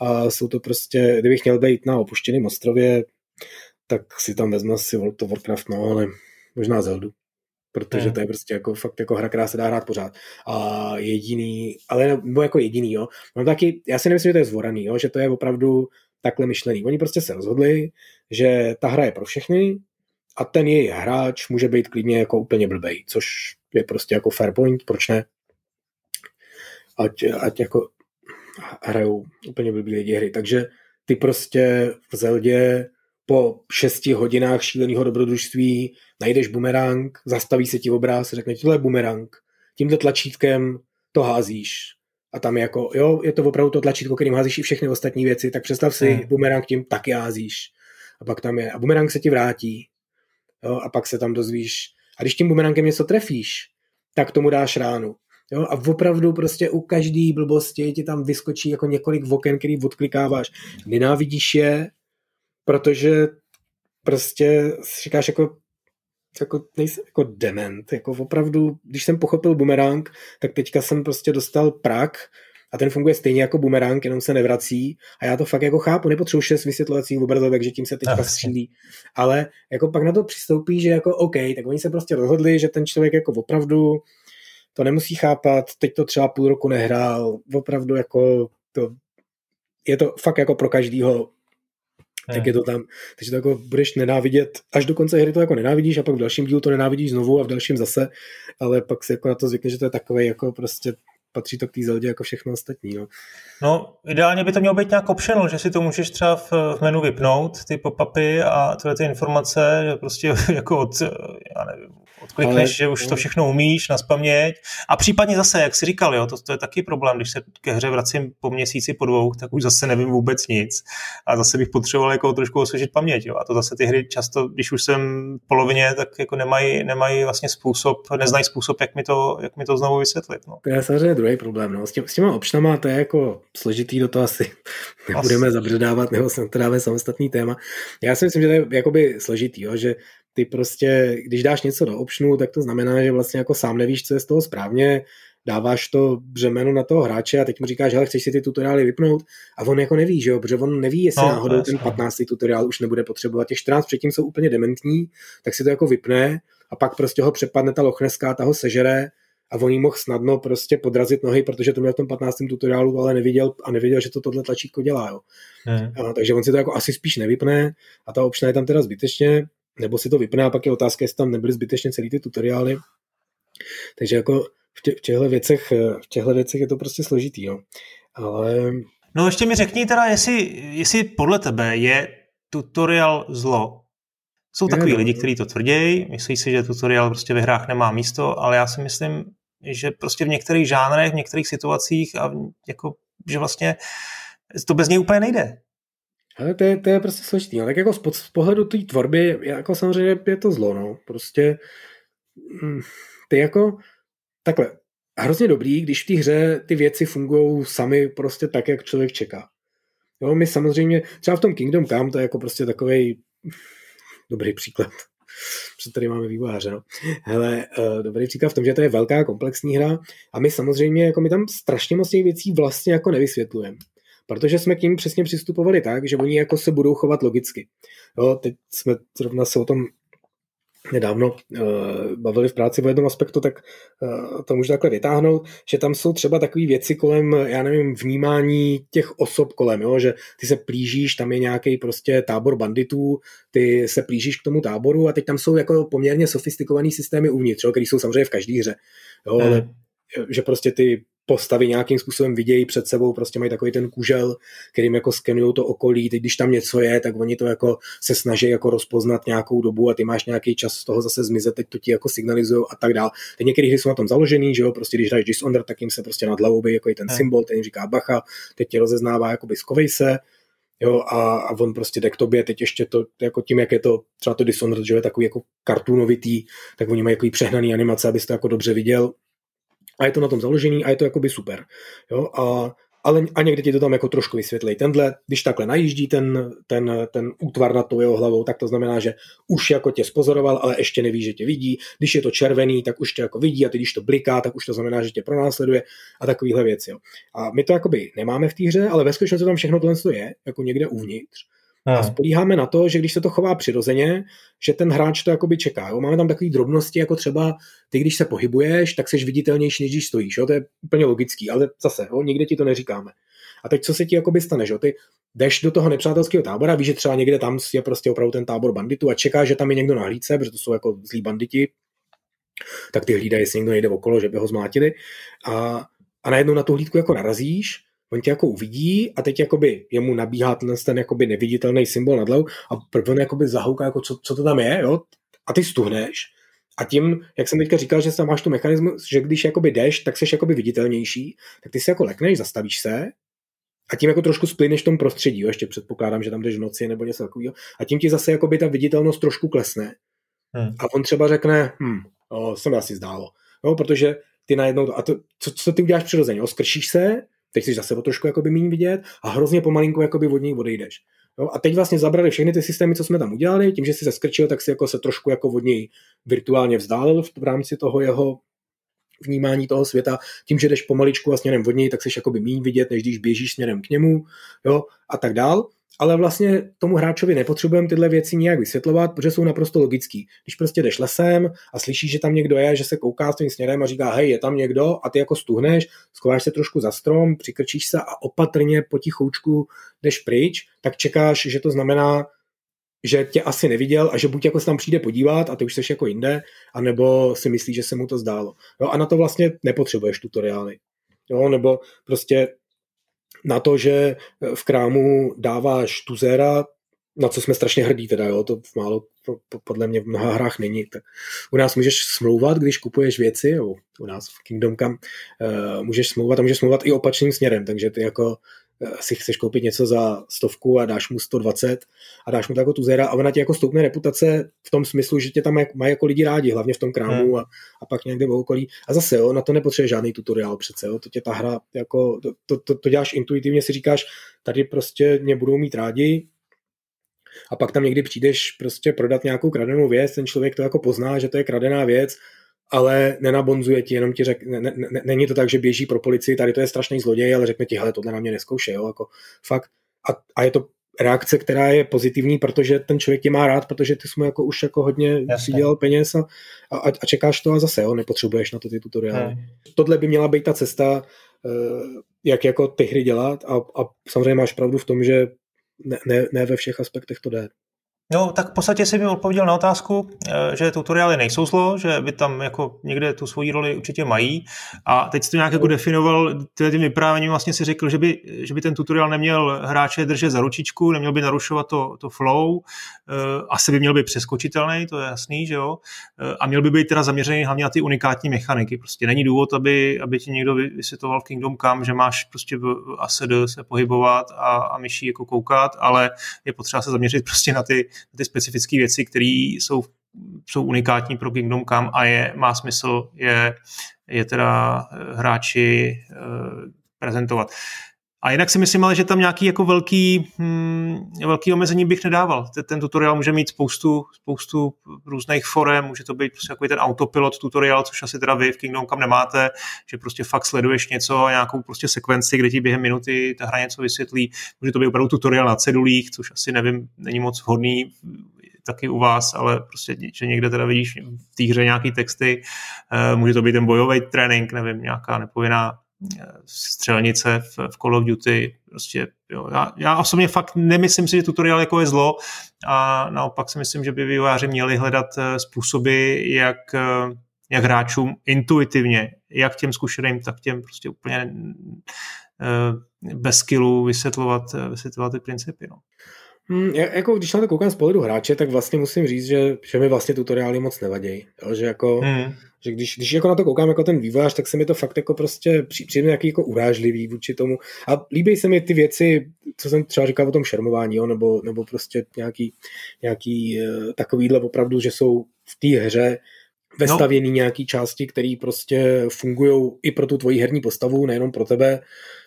a jsou to prostě, kdybych měl být na opuštěném ostrově, tak si tam vezmu si World of Warcraft, no ale možná Zeldu protože hmm. to je prostě jako fakt jako hra, která se dá hrát pořád. A jediný, ale nebo jako jediný, jo. Mám taky, já si nemyslím, že to je zvoraný, jo, že to je opravdu takhle myšlený. Oni prostě se rozhodli, že ta hra je pro všechny a ten její hráč může být klidně jako úplně blbej, což je prostě jako fair point, proč ne? Ať, ať jako hrajou úplně blbý lidi hry. Takže ty prostě v Zeldě po šesti hodinách šíleného dobrodružství najdeš bumerang, zastaví se ti obráz, řekne tohle je bumerang, tímhle tlačítkem to házíš. A tam je jako, jo, je to opravdu to tlačítko, kterým házíš i všechny ostatní věci, tak představ si, hmm. bumerang tím taky házíš. A pak tam je, a bumerang se ti vrátí. Jo, a pak se tam dozvíš. A když tím bumerangem něco trefíš, tak tomu dáš ránu. Jo, a opravdu prostě u každý blbosti ti tam vyskočí jako několik oken, který odklikáváš. Nenávidíš je, protože prostě říkáš jako, jako nejsem jako dement, jako opravdu, když jsem pochopil bumerang, tak teďka jsem prostě dostal prak a ten funguje stejně jako bumerang, jenom se nevrací a já to fakt jako chápu, nepotřebuji šest vysvětlovacích obrazovek, že tím se teďka střílí, ale jako pak na to přistoupí, že jako OK, tak oni se prostě rozhodli, že ten člověk jako opravdu to nemusí chápat, teď to třeba půl roku nehrál, opravdu jako to, je to fakt jako pro každýho tak je to tam. Takže to jako budeš nenávidět, až do konce hry to jako nenávidíš a pak v dalším dílu to nenávidíš znovu a v dalším zase, ale pak si jako na to zvykne, že to je takové jako prostě patří to k té zeldě jako všechno ostatní. No. no, ideálně by to mělo být nějak optional, že si to můžeš třeba v, v menu vypnout, ty pop-upy a tyhle ty informace, že prostě jako od, já nevím, Odklikneš, Ale, že už to všechno umíš na spaměť a případně zase, jak jsi říkal, jo, to, to je taky problém, když se ke hře vracím po měsíci, po dvou, tak už zase nevím vůbec nic a zase bych potřeboval jako trošku osvěžit paměť, jo. A to zase ty hry často, když už jsem v polovině, tak jako nemají, nemají vlastně způsob, neznají způsob, jak mi to, jak mi to znovu vysvětlit. No. To je samozřejmě druhý problém. No. S, tím, s těma opšnama to je jako složitý, do toho asi nebudeme zabředávat nebo se to dáme samostatný téma. Já si myslím, že to je jakoby složitý, jo, že ty prostě, když dáš něco do optionu, tak to znamená, že vlastně jako sám nevíš, co je z toho správně, dáváš to břemeno na toho hráče a teď mu říkáš, hele, chceš si ty tutoriály vypnout a on jako neví, že jo, protože on neví, jestli no, náhodou ten 15. tutoriál už nebude potřebovat. Těch 14 předtím jsou úplně dementní, tak si to jako vypne a pak prostě ho přepadne ta lochneská, ta ho sežere a on jí mohl snadno prostě podrazit nohy, protože to měl v tom 15. tutoriálu, ale neviděl a nevěděl, že to tohle tlačítko dělá. Jo. Hmm. A, takže on si to jako asi spíš nevypne a ta opčna je tam teda zbytečně, nebo si to vypne a pak je otázka, jestli tam nebyly zbytečně celý ty tutoriály. Takže jako v, tě, v těchto věcech, v těchto věcech je to prostě složitý. Jo. Ale... No ještě mi řekni teda, jestli, jestli podle tebe je tutoriál zlo. Jsou takový no. lidi, kteří to tvrdí, myslí si, že tutoriál prostě ve hrách nemá místo, ale já si myslím, že prostě v některých žánrech, v některých situacích a jako, že vlastně to bez něj úplně nejde. Ale to je, to je prostě složitý. No. Tak jako z, z pohledu té tvorby, jako samozřejmě je to zlo, no. Prostě hm, ty jako takhle, hrozně dobrý, když v té hře ty věci fungují sami prostě tak, jak člověk čeká. Jo, my samozřejmě, třeba v tom Kingdom Come, to je jako prostě takový dobrý příklad. Protože tady máme vývojáře, no. Hele, uh, dobrý příklad v tom, že to je velká komplexní hra a my samozřejmě, jako my tam strašně moc těch věcí vlastně jako nevysvětlujeme. Protože jsme k ním přesně přistupovali tak, že oni jako se budou chovat logicky. Jo, teď jsme zrovna se o tom nedávno uh, bavili v práci o jednom aspektu, tak uh, to můžu takhle vytáhnout, že tam jsou třeba takové věci kolem, já nevím, vnímání těch osob kolem, jo? že ty se plížíš, tam je nějaký prostě tábor banditů, ty se plížíš k tomu táboru a teď tam jsou jako poměrně sofistikovaný systémy uvnitř, jo? který jsou samozřejmě v každé hře, jo? Hmm. ale že prostě ty postavy nějakým způsobem vidějí před sebou, prostě mají takový ten kužel, kterým jako skenují to okolí, teď když tam něco je, tak oni to jako se snaží jako rozpoznat nějakou dobu a ty máš nějaký čas z toho zase zmizet, teď to ti jako signalizují a tak dál. Teď některé hry jsou na tom založený, že jo, prostě když hraješ Dishonored, tak jim se prostě nad hlavou by jako ten hmm. symbol, ten jim říká bacha, teď tě rozeznává, jakoby skovej se, jo, a, a on prostě jde k tobě, teď ještě to, jako tím, jak je to, třeba to Dishonored, že je takový jako kartunovitý, tak oni mají jako přehnaný animace, abys to jako dobře viděl, a je to na tom založený a je to jakoby super. Jo? A, ale a někdy ti to tam jako trošku vysvětlí. Tenhle, když takhle najíždí ten, ten, ten útvar nad tou jeho hlavou, tak to znamená, že už jako tě spozoroval, ale ještě neví, že tě vidí. Když je to červený, tak už tě jako vidí a ty, když to bliká, tak už to znamená, že tě pronásleduje a takovýhle věci. Jo. A my to jakoby nemáme v té hře, ale ve skutečnosti tam všechno tohle je, jako někde uvnitř. Hmm. A spolíháme na to, že když se to chová přirozeně, že ten hráč to jakoby čeká. Jo? Máme tam takové drobnosti, jako třeba ty, když se pohybuješ, tak jsi viditelnější, než když stojíš. Jo? To je úplně logický, ale zase, jo? nikde ti to neříkáme. A teď co se ti jakoby stane, že ty jdeš do toho nepřátelského tábora, víš, že třeba někde tam je prostě opravdu ten tábor banditů a čeká, že tam je někdo na hlídce, protože to jsou jako zlí banditi, tak ty hlídají, jestli někdo nejde okolo, že by ho zmátili. A, a najednou na tu hlídku jako narazíš on tě jako uvidí a teď jakoby jemu nabíhá ten, ten jakoby neviditelný symbol nad hlavou a prvně jakoby zahouká, jako co, co to tam je, jo? a ty stuhneš a tím, jak jsem teďka říkal, že tam máš tu mechanismus, že když jakoby jdeš, tak jsi jakoby viditelnější, tak ty se jako lekneš, zastavíš se a tím jako trošku splyneš v tom prostředí, jo? ještě předpokládám, že tam jdeš v noci nebo něco takového a tím ti zase jakoby ta viditelnost trošku klesne hmm. a on třeba řekne, hm, o, se mi asi zdálo, jo? protože ty najednou, a to, co, co ty uděláš přirozeně, jo? skršíš se, teď jsi zase o trošku jakoby méně vidět a hrozně pomalinku jakoby od něj odejdeš. Jo? A teď vlastně zabrali všechny ty systémy, co jsme tam udělali, tím, že si se skrčil, tak si jako se trošku jako od něj virtuálně vzdálil v, v rámci toho jeho vnímání toho světa, tím, že jdeš pomaličku a směrem od něj, tak jsi jakoby méně vidět, než když běžíš směrem k němu, jo, a tak dál. Ale vlastně tomu hráčovi nepotřebujeme tyhle věci nijak vysvětlovat, protože jsou naprosto logický. Když prostě jdeš lesem a slyšíš, že tam někdo je, že se kouká s tím směrem a říká, hej, je tam někdo? a ty jako stuhneš, schováš se trošku za strom, přikrčíš se a opatrně potichoučku jdeš pryč, tak čekáš, že to znamená, že tě asi neviděl a že buď jako se tam přijde podívat a ty už jsi jako jinde, anebo si myslíš, že se mu to zdálo. Jo, a na to vlastně nepotřebuješ tutoriály. Jo, nebo prostě na to, že v krámu dáváš tuzera, na co jsme strašně hrdí teda, jo, to v málo podle mě v mnoha hrách není. Tak u nás můžeš smlouvat, když kupuješ věci, jo, u nás v Kingdom Come uh, můžeš smlouvat a můžeš smlouvat i opačným směrem, takže ty jako si chceš koupit něco za stovku a dáš mu 120 a dáš mu to jako tuzera a ona ti jako stoupne reputace v tom smyslu, že tě tam mají jako lidi rádi, hlavně v tom krámu hmm. a, a pak někde v okolí. A zase, jo, na to nepotřebuje žádný tutoriál přece, jo, to tě ta hra, jako, to, to, to, to děláš intuitivně, si říkáš, tady prostě mě budou mít rádi, a pak tam někdy přijdeš prostě prodat nějakou kradenou věc, ten člověk to jako pozná, že to je kradená věc, ale nenabonzuje ti, jenom ti řek, ne, ne, ne, není to tak, že běží pro policii, tady to je strašný zloděj, ale řekne ti, hele, tohle na mě neskoušej, jo, jako fakt. A, a je to reakce, která je pozitivní, protože ten člověk tě má rád, protože ty jsi mu jako už jako hodně si dělal peněz a, a, a, čekáš to a zase, jo, nepotřebuješ na to ty tutoriály. Hmm. Tohle by měla být ta cesta, eh, jak jako ty hry dělat a, a samozřejmě máš pravdu v tom, že ne, ne, ne ve všech aspektech to jde. No, tak v podstatě si mi odpověděl na otázku, eh, že tutoriály nejsou zlo, že by tam jako někde tu svoji roli určitě mají. A teď jsi to nějak jako definoval, tím vyprávěním vlastně si řekl, že by, že by ten tutoriál neměl hráče držet za ručičku, neměl by narušovat to, to flow, eh, asi by měl být přeskočitelný, to je jasný, že jo. Eh, a měl by být teda zaměřený hlavně na ty unikátní mechaniky. Prostě není důvod, aby, aby ti někdo vysvětloval v Kingdom Come, že máš prostě v ASD se pohybovat a, a myší jako koukat, ale je potřeba se zaměřit prostě na ty ty specifické věci, které jsou, jsou unikátní pro Kingdom Come a je, má smysl je, je teda eh, hráči uh, prezentovat. A jinak si myslím, ale že tam nějaký jako velký, hmm, velký omezení bych nedával. Ten, tutoriál může mít spoustu, spoustu různých forem, může to být prostě jako ten autopilot tutoriál, což asi teda vy v Kingdom Come nemáte, že prostě fakt sleduješ něco, nějakou prostě sekvenci, kde ti během minuty ta hra něco vysvětlí. Může to být opravdu tutoriál na cedulích, což asi nevím, není moc vhodný taky u vás, ale prostě, že někde teda vidíš v té hře nějaký texty, eh, může to být ten bojový trénink, nevím, nějaká nepovinná střelnice v, v Call of Duty. Prostě, jo. Já, já osobně fakt nemyslím si, že tutoriál jako je zlo a naopak si myslím, že by vývojáři měli hledat eh, způsoby, jak, eh, jak hráčům intuitivně, jak těm zkušeným, tak těm prostě úplně eh, bez skillu vysvětlovat, vysvětlovat ty principy. No. Hmm, jako když na to koukám z pohledu hráče, tak vlastně musím říct, že, že mi vlastně tutoriály moc nevadí. Jo, že jako, hmm. že když, když jako na to koukám jako ten vývojář, tak se mi to fakt jako prostě přijde nějaký jako urážlivý vůči tomu. A líbí se mi ty věci, co jsem třeba říkal o tom šermování, jo, nebo, nebo prostě nějaký, nějaký uh, takovýhle opravdu, že jsou v té hře vestavěný no. nějaký části, které prostě fungují i pro tu tvoji herní postavu, nejenom pro tebe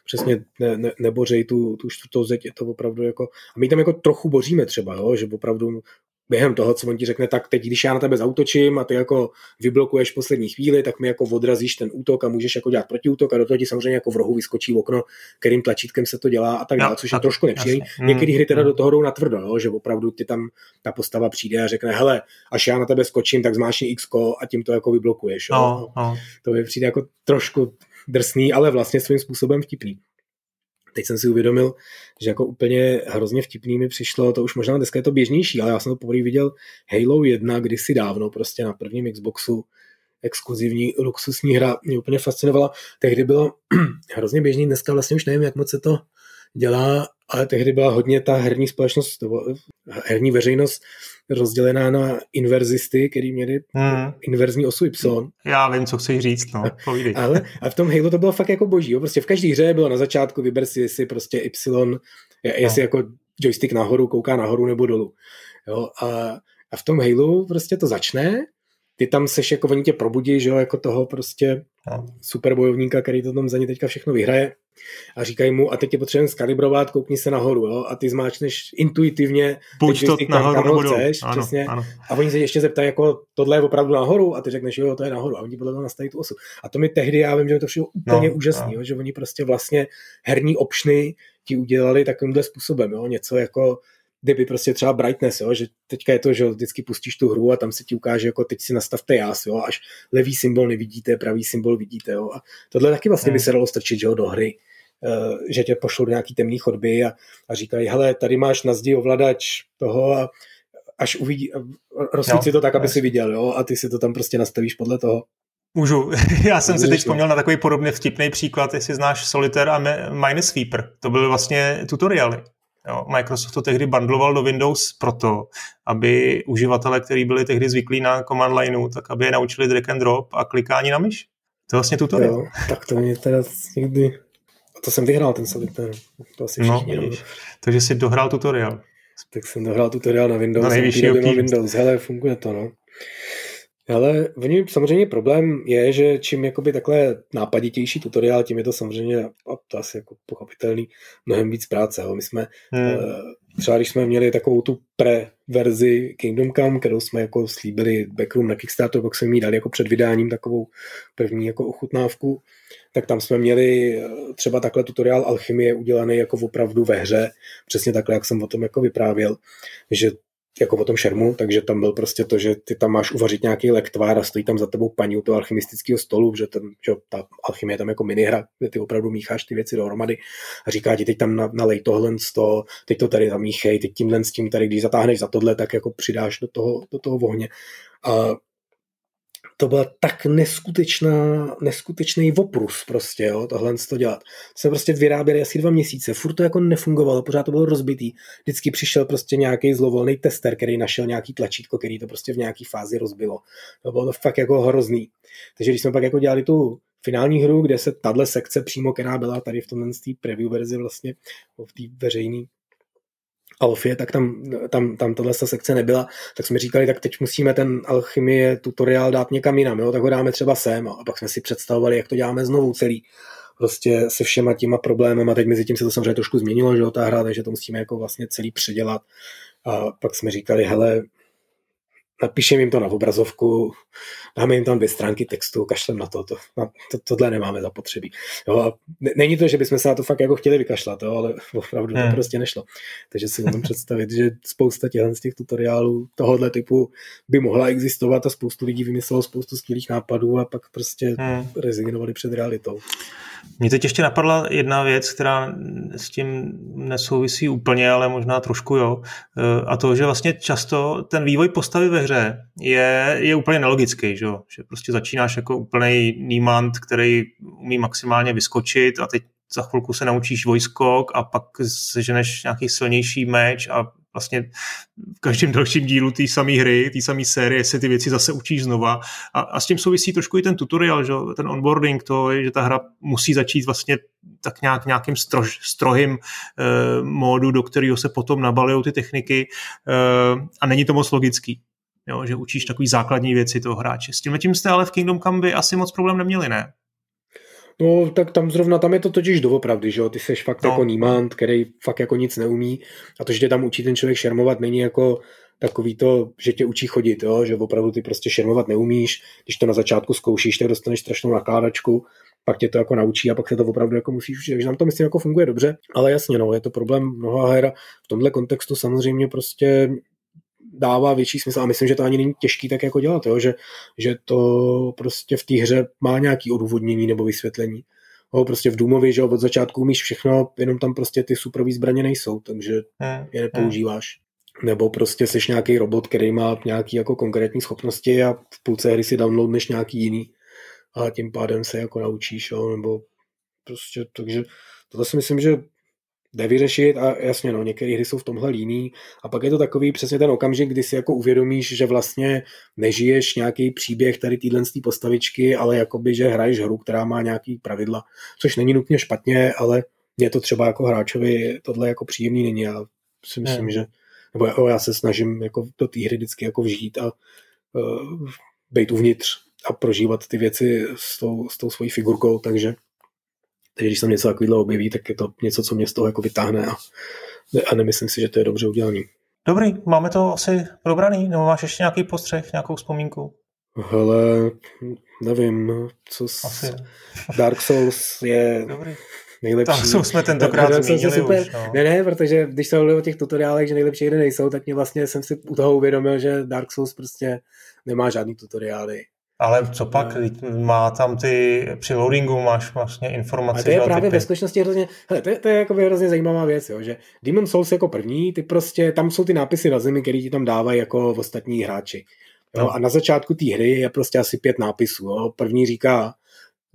přesně ne, ne, nebořej tu, tu čtvrtou zeď, je to opravdu jako, a my tam jako trochu boříme třeba, jo, že opravdu během toho, co on ti řekne, tak teď, když já na tebe zautočím a ty jako vyblokuješ v poslední chvíli, tak mi jako odrazíš ten útok a můžeš jako dělat protiútok a do toho ti samozřejmě jako v rohu vyskočí okno, kterým tlačítkem se to dělá a tak dále, což je trošku nepříjemné. Některé hry teda mm. do toho jdou natvrdo, jo, že opravdu ty tam ta postava přijde a řekne, hele, až já na tebe skočím, tak zmášni X a tím to jako vyblokuješ. Jo. No, no. To mi přijde jako trošku drsný, ale vlastně svým způsobem vtipný. Teď jsem si uvědomil, že jako úplně hrozně vtipný mi přišlo, to už možná dneska je to běžnější, ale já jsem to poprvé viděl Halo 1 kdysi dávno, prostě na prvním Xboxu, exkluzivní luxusní hra, mě úplně fascinovala. Tehdy bylo hrozně běžný, dneska vlastně už nevím, jak moc se to dělá, ale tehdy byla hodně ta herní společnost, nebo herní veřejnost rozdělená na inverzisty, který měli hmm. inverzní osu Y. Já vím, co chceš říct, no, povídej. Ale a v tom Halo to bylo fakt jako boží, jo? prostě v každé hře bylo na začátku, vyber si, jestli prostě Y, jestli no. jako joystick nahoru, kouká nahoru nebo dolů. Jo? A, a v tom Halo prostě to začne, ty tam seš, jako oni tě probudí, že jo, jako toho prostě no. super bojovníka, který to tam za ně teďka všechno vyhraje a říkají mu, a teď tě potřebujeme skalibrovat, koukni se nahoru, jo? a ty zmáčneš intuitivně, Buď to nahoru, kam, kam chceš, ano, přesně, ano. a oni se ještě zeptají, jako tohle je opravdu nahoru, a ty řekneš, jo, to je nahoru, a oni podle toho nastaví tu osu. A to mi tehdy, já vím, že to všechno úplně no, úžasný, no. Jo? že oni prostě vlastně herní opšny ti udělali takovýmhle způsobem, jo? něco jako kdyby prostě třeba brightness, jo, že teďka je to, že vždycky pustíš tu hru a tam se ti ukáže, jako teď si nastavte jas, jo, až levý symbol nevidíte, pravý symbol vidíte, jo, a tohle taky vlastně by hmm. se dalo strčit, že jo, do hry, uh, že tě pošlou do nějaký temný chodby a, a říkají, hele, tady máš na zdi ovladač toho a až uvidí, rozsvít si to tak, aby si viděl, jo, a ty si to tam prostě nastavíš podle toho. Můžu. Já jsem si teď vzpomněl na takový podobně vtipný příklad, jestli znáš Solitaire a Minesweeper. To byly vlastně tutoriály. Jo, Microsoft to tehdy bundloval do Windows proto, aby uživatelé, kteří byli tehdy zvyklí na command lineu, tak aby je naučili drag and drop a klikání na myš. To je vlastně tutorial. Jo, tak to mě teda nikdy... To jsem vyhrál ten solitér. To asi no, všichni, no, Takže jsi dohrál tutorial. Tak jsem dohrál tutorial na Windows. Na nejvyšší Windows. Hele, funguje to, no. Ale oni samozřejmě problém je, že čím jakoby takhle nápaditější tutoriál, tím je to samozřejmě, a to asi jako pochopitelný, mnohem víc práce. Jo. My jsme, hmm. Eh, třeba když jsme měli takovou tu pre-verzi Kingdom Come, kterou jsme jako slíbili backroom na Kickstarter, pak jsme jí dali jako před vydáním takovou první jako ochutnávku, tak tam jsme měli eh, třeba takhle tutoriál alchymie udělaný jako opravdu ve hře, přesně takhle, jak jsem o tom jako vyprávěl, že jako o tom šermu, takže tam byl prostě to, že ty tam máš uvařit nějaký lektvár a stojí tam za tebou paní u toho alchymistického stolu, že, ten, že ta alchymie je tam jako minihra, kde ty opravdu mícháš ty věci dohromady a říká ti teď tam nalej tohle to, teď to tady zamíchej, teď tímhle s tím tady, když zatáhneš za tohle, tak jako přidáš do toho, do toho ohně. A to byla tak neskutečná, neskutečný oprus prostě, jo, tohle to dělat. Jsme prostě vyráběli asi dva měsíce, furt to jako nefungovalo, pořád to bylo rozbitý. Vždycky přišel prostě nějaký zlovolný tester, který našel nějaký tlačítko, který to prostě v nějaký fázi rozbilo. To bylo to fakt jako hrozný. Takže když jsme pak jako dělali tu finální hru, kde se tahle sekce přímo, která byla tady v tomhle preview verzi vlastně, v té veřejné Alfie, tak tam, tam, tam tohle sekce nebyla, tak jsme říkali, tak teď musíme ten alchymie tutoriál dát někam jinam, jo? tak ho dáme třeba sem. A pak jsme si představovali, jak to děláme znovu celý. Prostě se všema těma problémy a teď mezi tím se to samozřejmě trošku změnilo, že jo, ta hra, takže to musíme jako vlastně celý předělat. A pak jsme říkali, hele, napíšeme jim to na obrazovku, dáme jim tam dvě stránky textu, kašlem na to, to, na to tohle nemáme zapotřebí. Jo, a není to, že bychom se na to fakt jako chtěli vykašlat, jo, ale opravdu hmm. to prostě nešlo. Takže si můžu představit, že spousta těchto z těch tutoriálů tohohle typu by mohla existovat a spoustu lidí vymyslelo spoustu skvělých nápadů a pak prostě hmm. rezignovali před realitou. Mně teď ještě napadla jedna věc, která s tím nesouvisí úplně, ale možná trošku jo. E, a to, že vlastně často ten vývoj postavy ve hře je, je úplně nelogický, že, že prostě začínáš jako úplný nímant, který umí maximálně vyskočit a teď za chvilku se naučíš vojskok a pak seženeš nějaký silnější meč a vlastně v každém dalším dílu té samé hry, té samé série se ty věci zase učíš znova. A, a s tím souvisí trošku i ten tutorial, že? ten onboarding, to, že ta hra musí začít vlastně tak nějak nějakým strož, strohým eh, módu, do kterého se potom nabalují ty techniky eh, a není to moc logický. Jo, že učíš takový základní věci toho hráče. S tím tím jste ale v Kingdom Come by asi moc problém neměli, ne? No, tak tam zrovna tam je to totiž doopravdy, že jo, ty seš fakt no. jako nímant, který fakt jako nic neumí a to, že tě tam učí ten člověk šermovat, není jako takový to, že tě učí chodit, jo? že opravdu ty prostě šermovat neumíš, když to na začátku zkoušíš, tak dostaneš strašnou nakládačku, pak tě to jako naučí a pak se to opravdu jako musíš učit. Takže nám to myslím jako funguje dobře, ale jasně, no, je to problém mnoha her. V tomhle kontextu samozřejmě prostě dává větší smysl a myslím, že to ani není těžký tak jako dělat, jo? Že, že to prostě v té hře má nějaký odůvodnění nebo vysvětlení. Jo, prostě v Důmově, že od začátku umíš všechno, jenom tam prostě ty superový zbraně nejsou, takže hmm. je nepoužíváš. Nebo prostě jsi nějaký robot, který má nějaký jako konkrétní schopnosti a v půlce hry si downloadneš nějaký jiný a tím pádem se jako naučíš, jo? nebo prostě, takže to si myslím, že jde vyřešit a jasně, no, některé hry jsou v tomhle líný a pak je to takový přesně ten okamžik, kdy si jako uvědomíš, že vlastně nežiješ nějaký příběh tady týhle postavičky, ale jakoby, že hraješ hru, která má nějaký pravidla, což není nutně špatně, ale mě to třeba jako hráčovi tohle jako příjemný není. Já si myslím, ne. že nebo jo, já se snažím jako do té hry vždycky jako vžít a uh, být uvnitř a prožívat ty věci s tou, s tou svojí figurkou, takže takže když se něco takového objeví, tak je to něco, co mě z toho jako vytáhne a, a nemyslím si, že to je dobře udělané. Dobrý, máme to asi probraný, nebo máš ještě nějaký postřeh, nějakou vzpomínku? Hele, nevím, co s... Asi. Dark Souls je Dobrý. nejlepší. Dark Souls jsme tentokrát Dark zmínili super... už, no. Ne, ne, protože když se o těch tutoriálech, že nejlepší hry nejsou, tak mě vlastně jsem si u toho uvědomil, že Dark Souls prostě nemá žádný tutoriály. Ale co pak, má tam ty, při loadingu máš vlastně informace. A to je právě typy. ve skutečnosti hrozně, hele, to je, to je jako hrozně zajímavá věc, jo, že Demon Souls jako první, ty prostě, tam jsou ty nápisy na zemi, které ti tam dávají jako ostatní hráči. Jo, no. A na začátku té hry je prostě asi pět nápisů. Jo. První říká,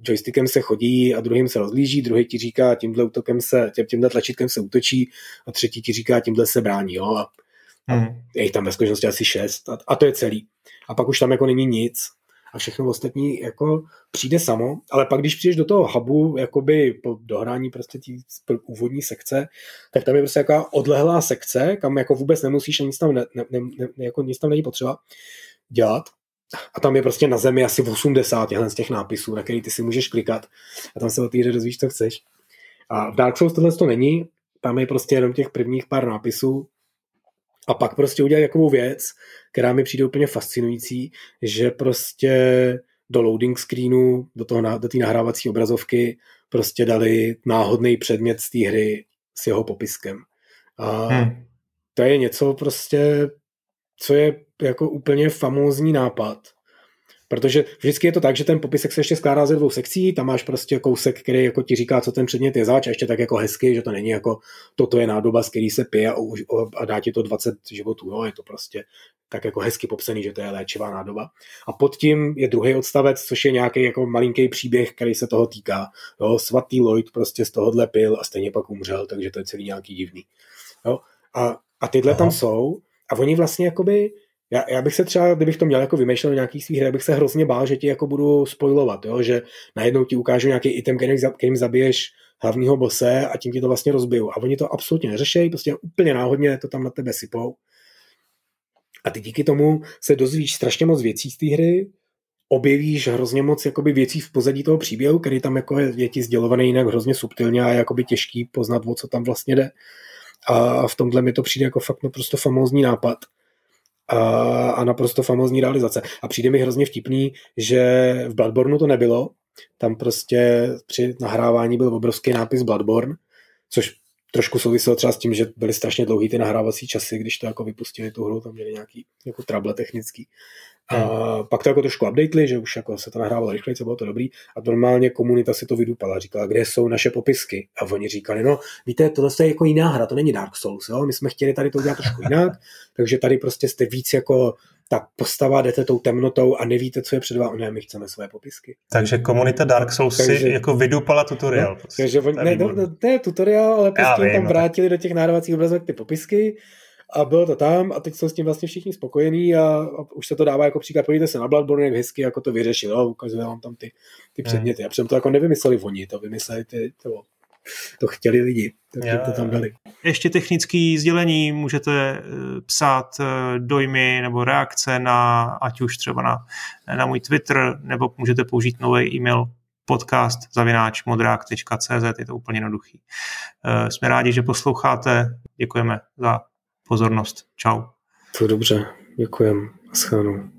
joystickem se chodí a druhým se rozlíží, druhý ti říká, tímhle útokem se, tím, tímhle tlačítkem se útočí a třetí ti říká, tímhle se brání, jo. A, hmm. a je jich tam ve skutečnosti asi šest a, a to je celý. A pak už tam jako není nic a všechno ostatní jako přijde samo, ale pak když přijdeš do toho hubu, jakoby po dohrání prostě tí úvodní sekce, tak tam je prostě jaká odlehlá sekce, kam jako vůbec nemusíš a nic tam, ne, ne, ne, jako nic tam není potřeba dělat. A tam je prostě na zemi asi 80 z těch nápisů, na který ty si můžeš klikat a tam se o té hře dozvíš, co chceš. A v Dark Souls tohle to není, tam je prostě jenom těch prvních pár nápisů a pak prostě udělat jakovou věc, která mi přijde úplně fascinující, že prostě do loading screenu, do, toho, do té nahrávací obrazovky prostě dali náhodný předmět z té hry s jeho popiskem. A hmm. to je něco prostě, co je jako úplně famózní nápad. Protože vždycky je to tak, že ten popisek se ještě skládá ze dvou sekcí, tam máš prostě kousek, který jako ti říká, co ten předmět je zač, a ještě tak jako hezky, že to není jako toto je nádoba, z který se pije a, a dá ti to 20 životů, no, je to prostě tak jako hezky popsaný, že to je léčivá nádoba. A pod tím je druhý odstavec, což je nějaký jako malinký příběh, který se toho týká. Jo, svatý Lloyd prostě z tohohle pil a stejně pak umřel, takže to je celý nějaký divný. Jo, a, a tyhle Aha. tam jsou a oni vlastně jakoby já, já bych se třeba, kdybych to měl jako vymýšlel nějaký svých hry, bych se hrozně bál, že ti jako budu spoilovat, jo? že najednou ti ukážu nějaký item, kterým, kterým zabiješ hlavního bose a tím ti to vlastně rozbiju. A oni to absolutně neřešejí, prostě úplně náhodně to tam na tebe sypou. A ty díky tomu se dozvíš strašně moc věcí z té hry, objevíš hrozně moc jakoby věcí v pozadí toho příběhu, který tam jako je, je ti sdělovaný jinak hrozně subtilně a je jakoby těžký poznat, o co tam vlastně jde. A v tomhle mi to přijde jako fakt naprosto famózní nápad a, a naprosto famózní realizace. A přijde mi hrozně vtipný, že v Bloodborneu to nebylo, tam prostě při nahrávání byl obrovský nápis Bloodborne, což trošku souviselo třeba s tím, že byly strašně dlouhý ty nahrávací časy, když to jako vypustili tu hru, tam měli nějaký jako trable technický. A hmm. pak to jako trošku updateli, že už jako se to nahrávalo rychleji, co bylo to dobrý. A normálně komunita si to vydupala, říkala, kde jsou naše popisky. A oni říkali, no víte, tohle je jako jiná hra, to není Dark Souls, jo? my jsme chtěli tady to udělat trošku jinak, takže tady prostě jste víc jako ta postava, jdete tou temnotou a nevíte, co je před vámi. Ne, my chceme své popisky. Takže komunita Dark Souls takže, si jako vydupala tutoriál. No, prostě. takže oni, ne, no, no, to je tutoriál, ale prostě tam vrátili do těch nahravacích obrazovek ty popisky a bylo to tam a teď jsou s tím vlastně všichni spokojení a, a už se to dává jako příklad, podívejte se na Bloodborne, jak hezky jako to vyřešil, jo, ukazuje vám tam ty, ty předměty. A přitom to jako nevymysleli oni, to vymysleli ty, to, to chtěli lidi, tak jo, to tam dali. Ještě technické sdělení, můžete eh, psát eh, dojmy nebo reakce na, ať už třeba na, na můj Twitter, nebo můžete použít nový e-mail podcast zavináč modrák.cz, je to úplně jednoduchý. Eh, jsme rádi, že posloucháte, děkujeme za pozornost. Čau. To dobře, děkujem. Schanu.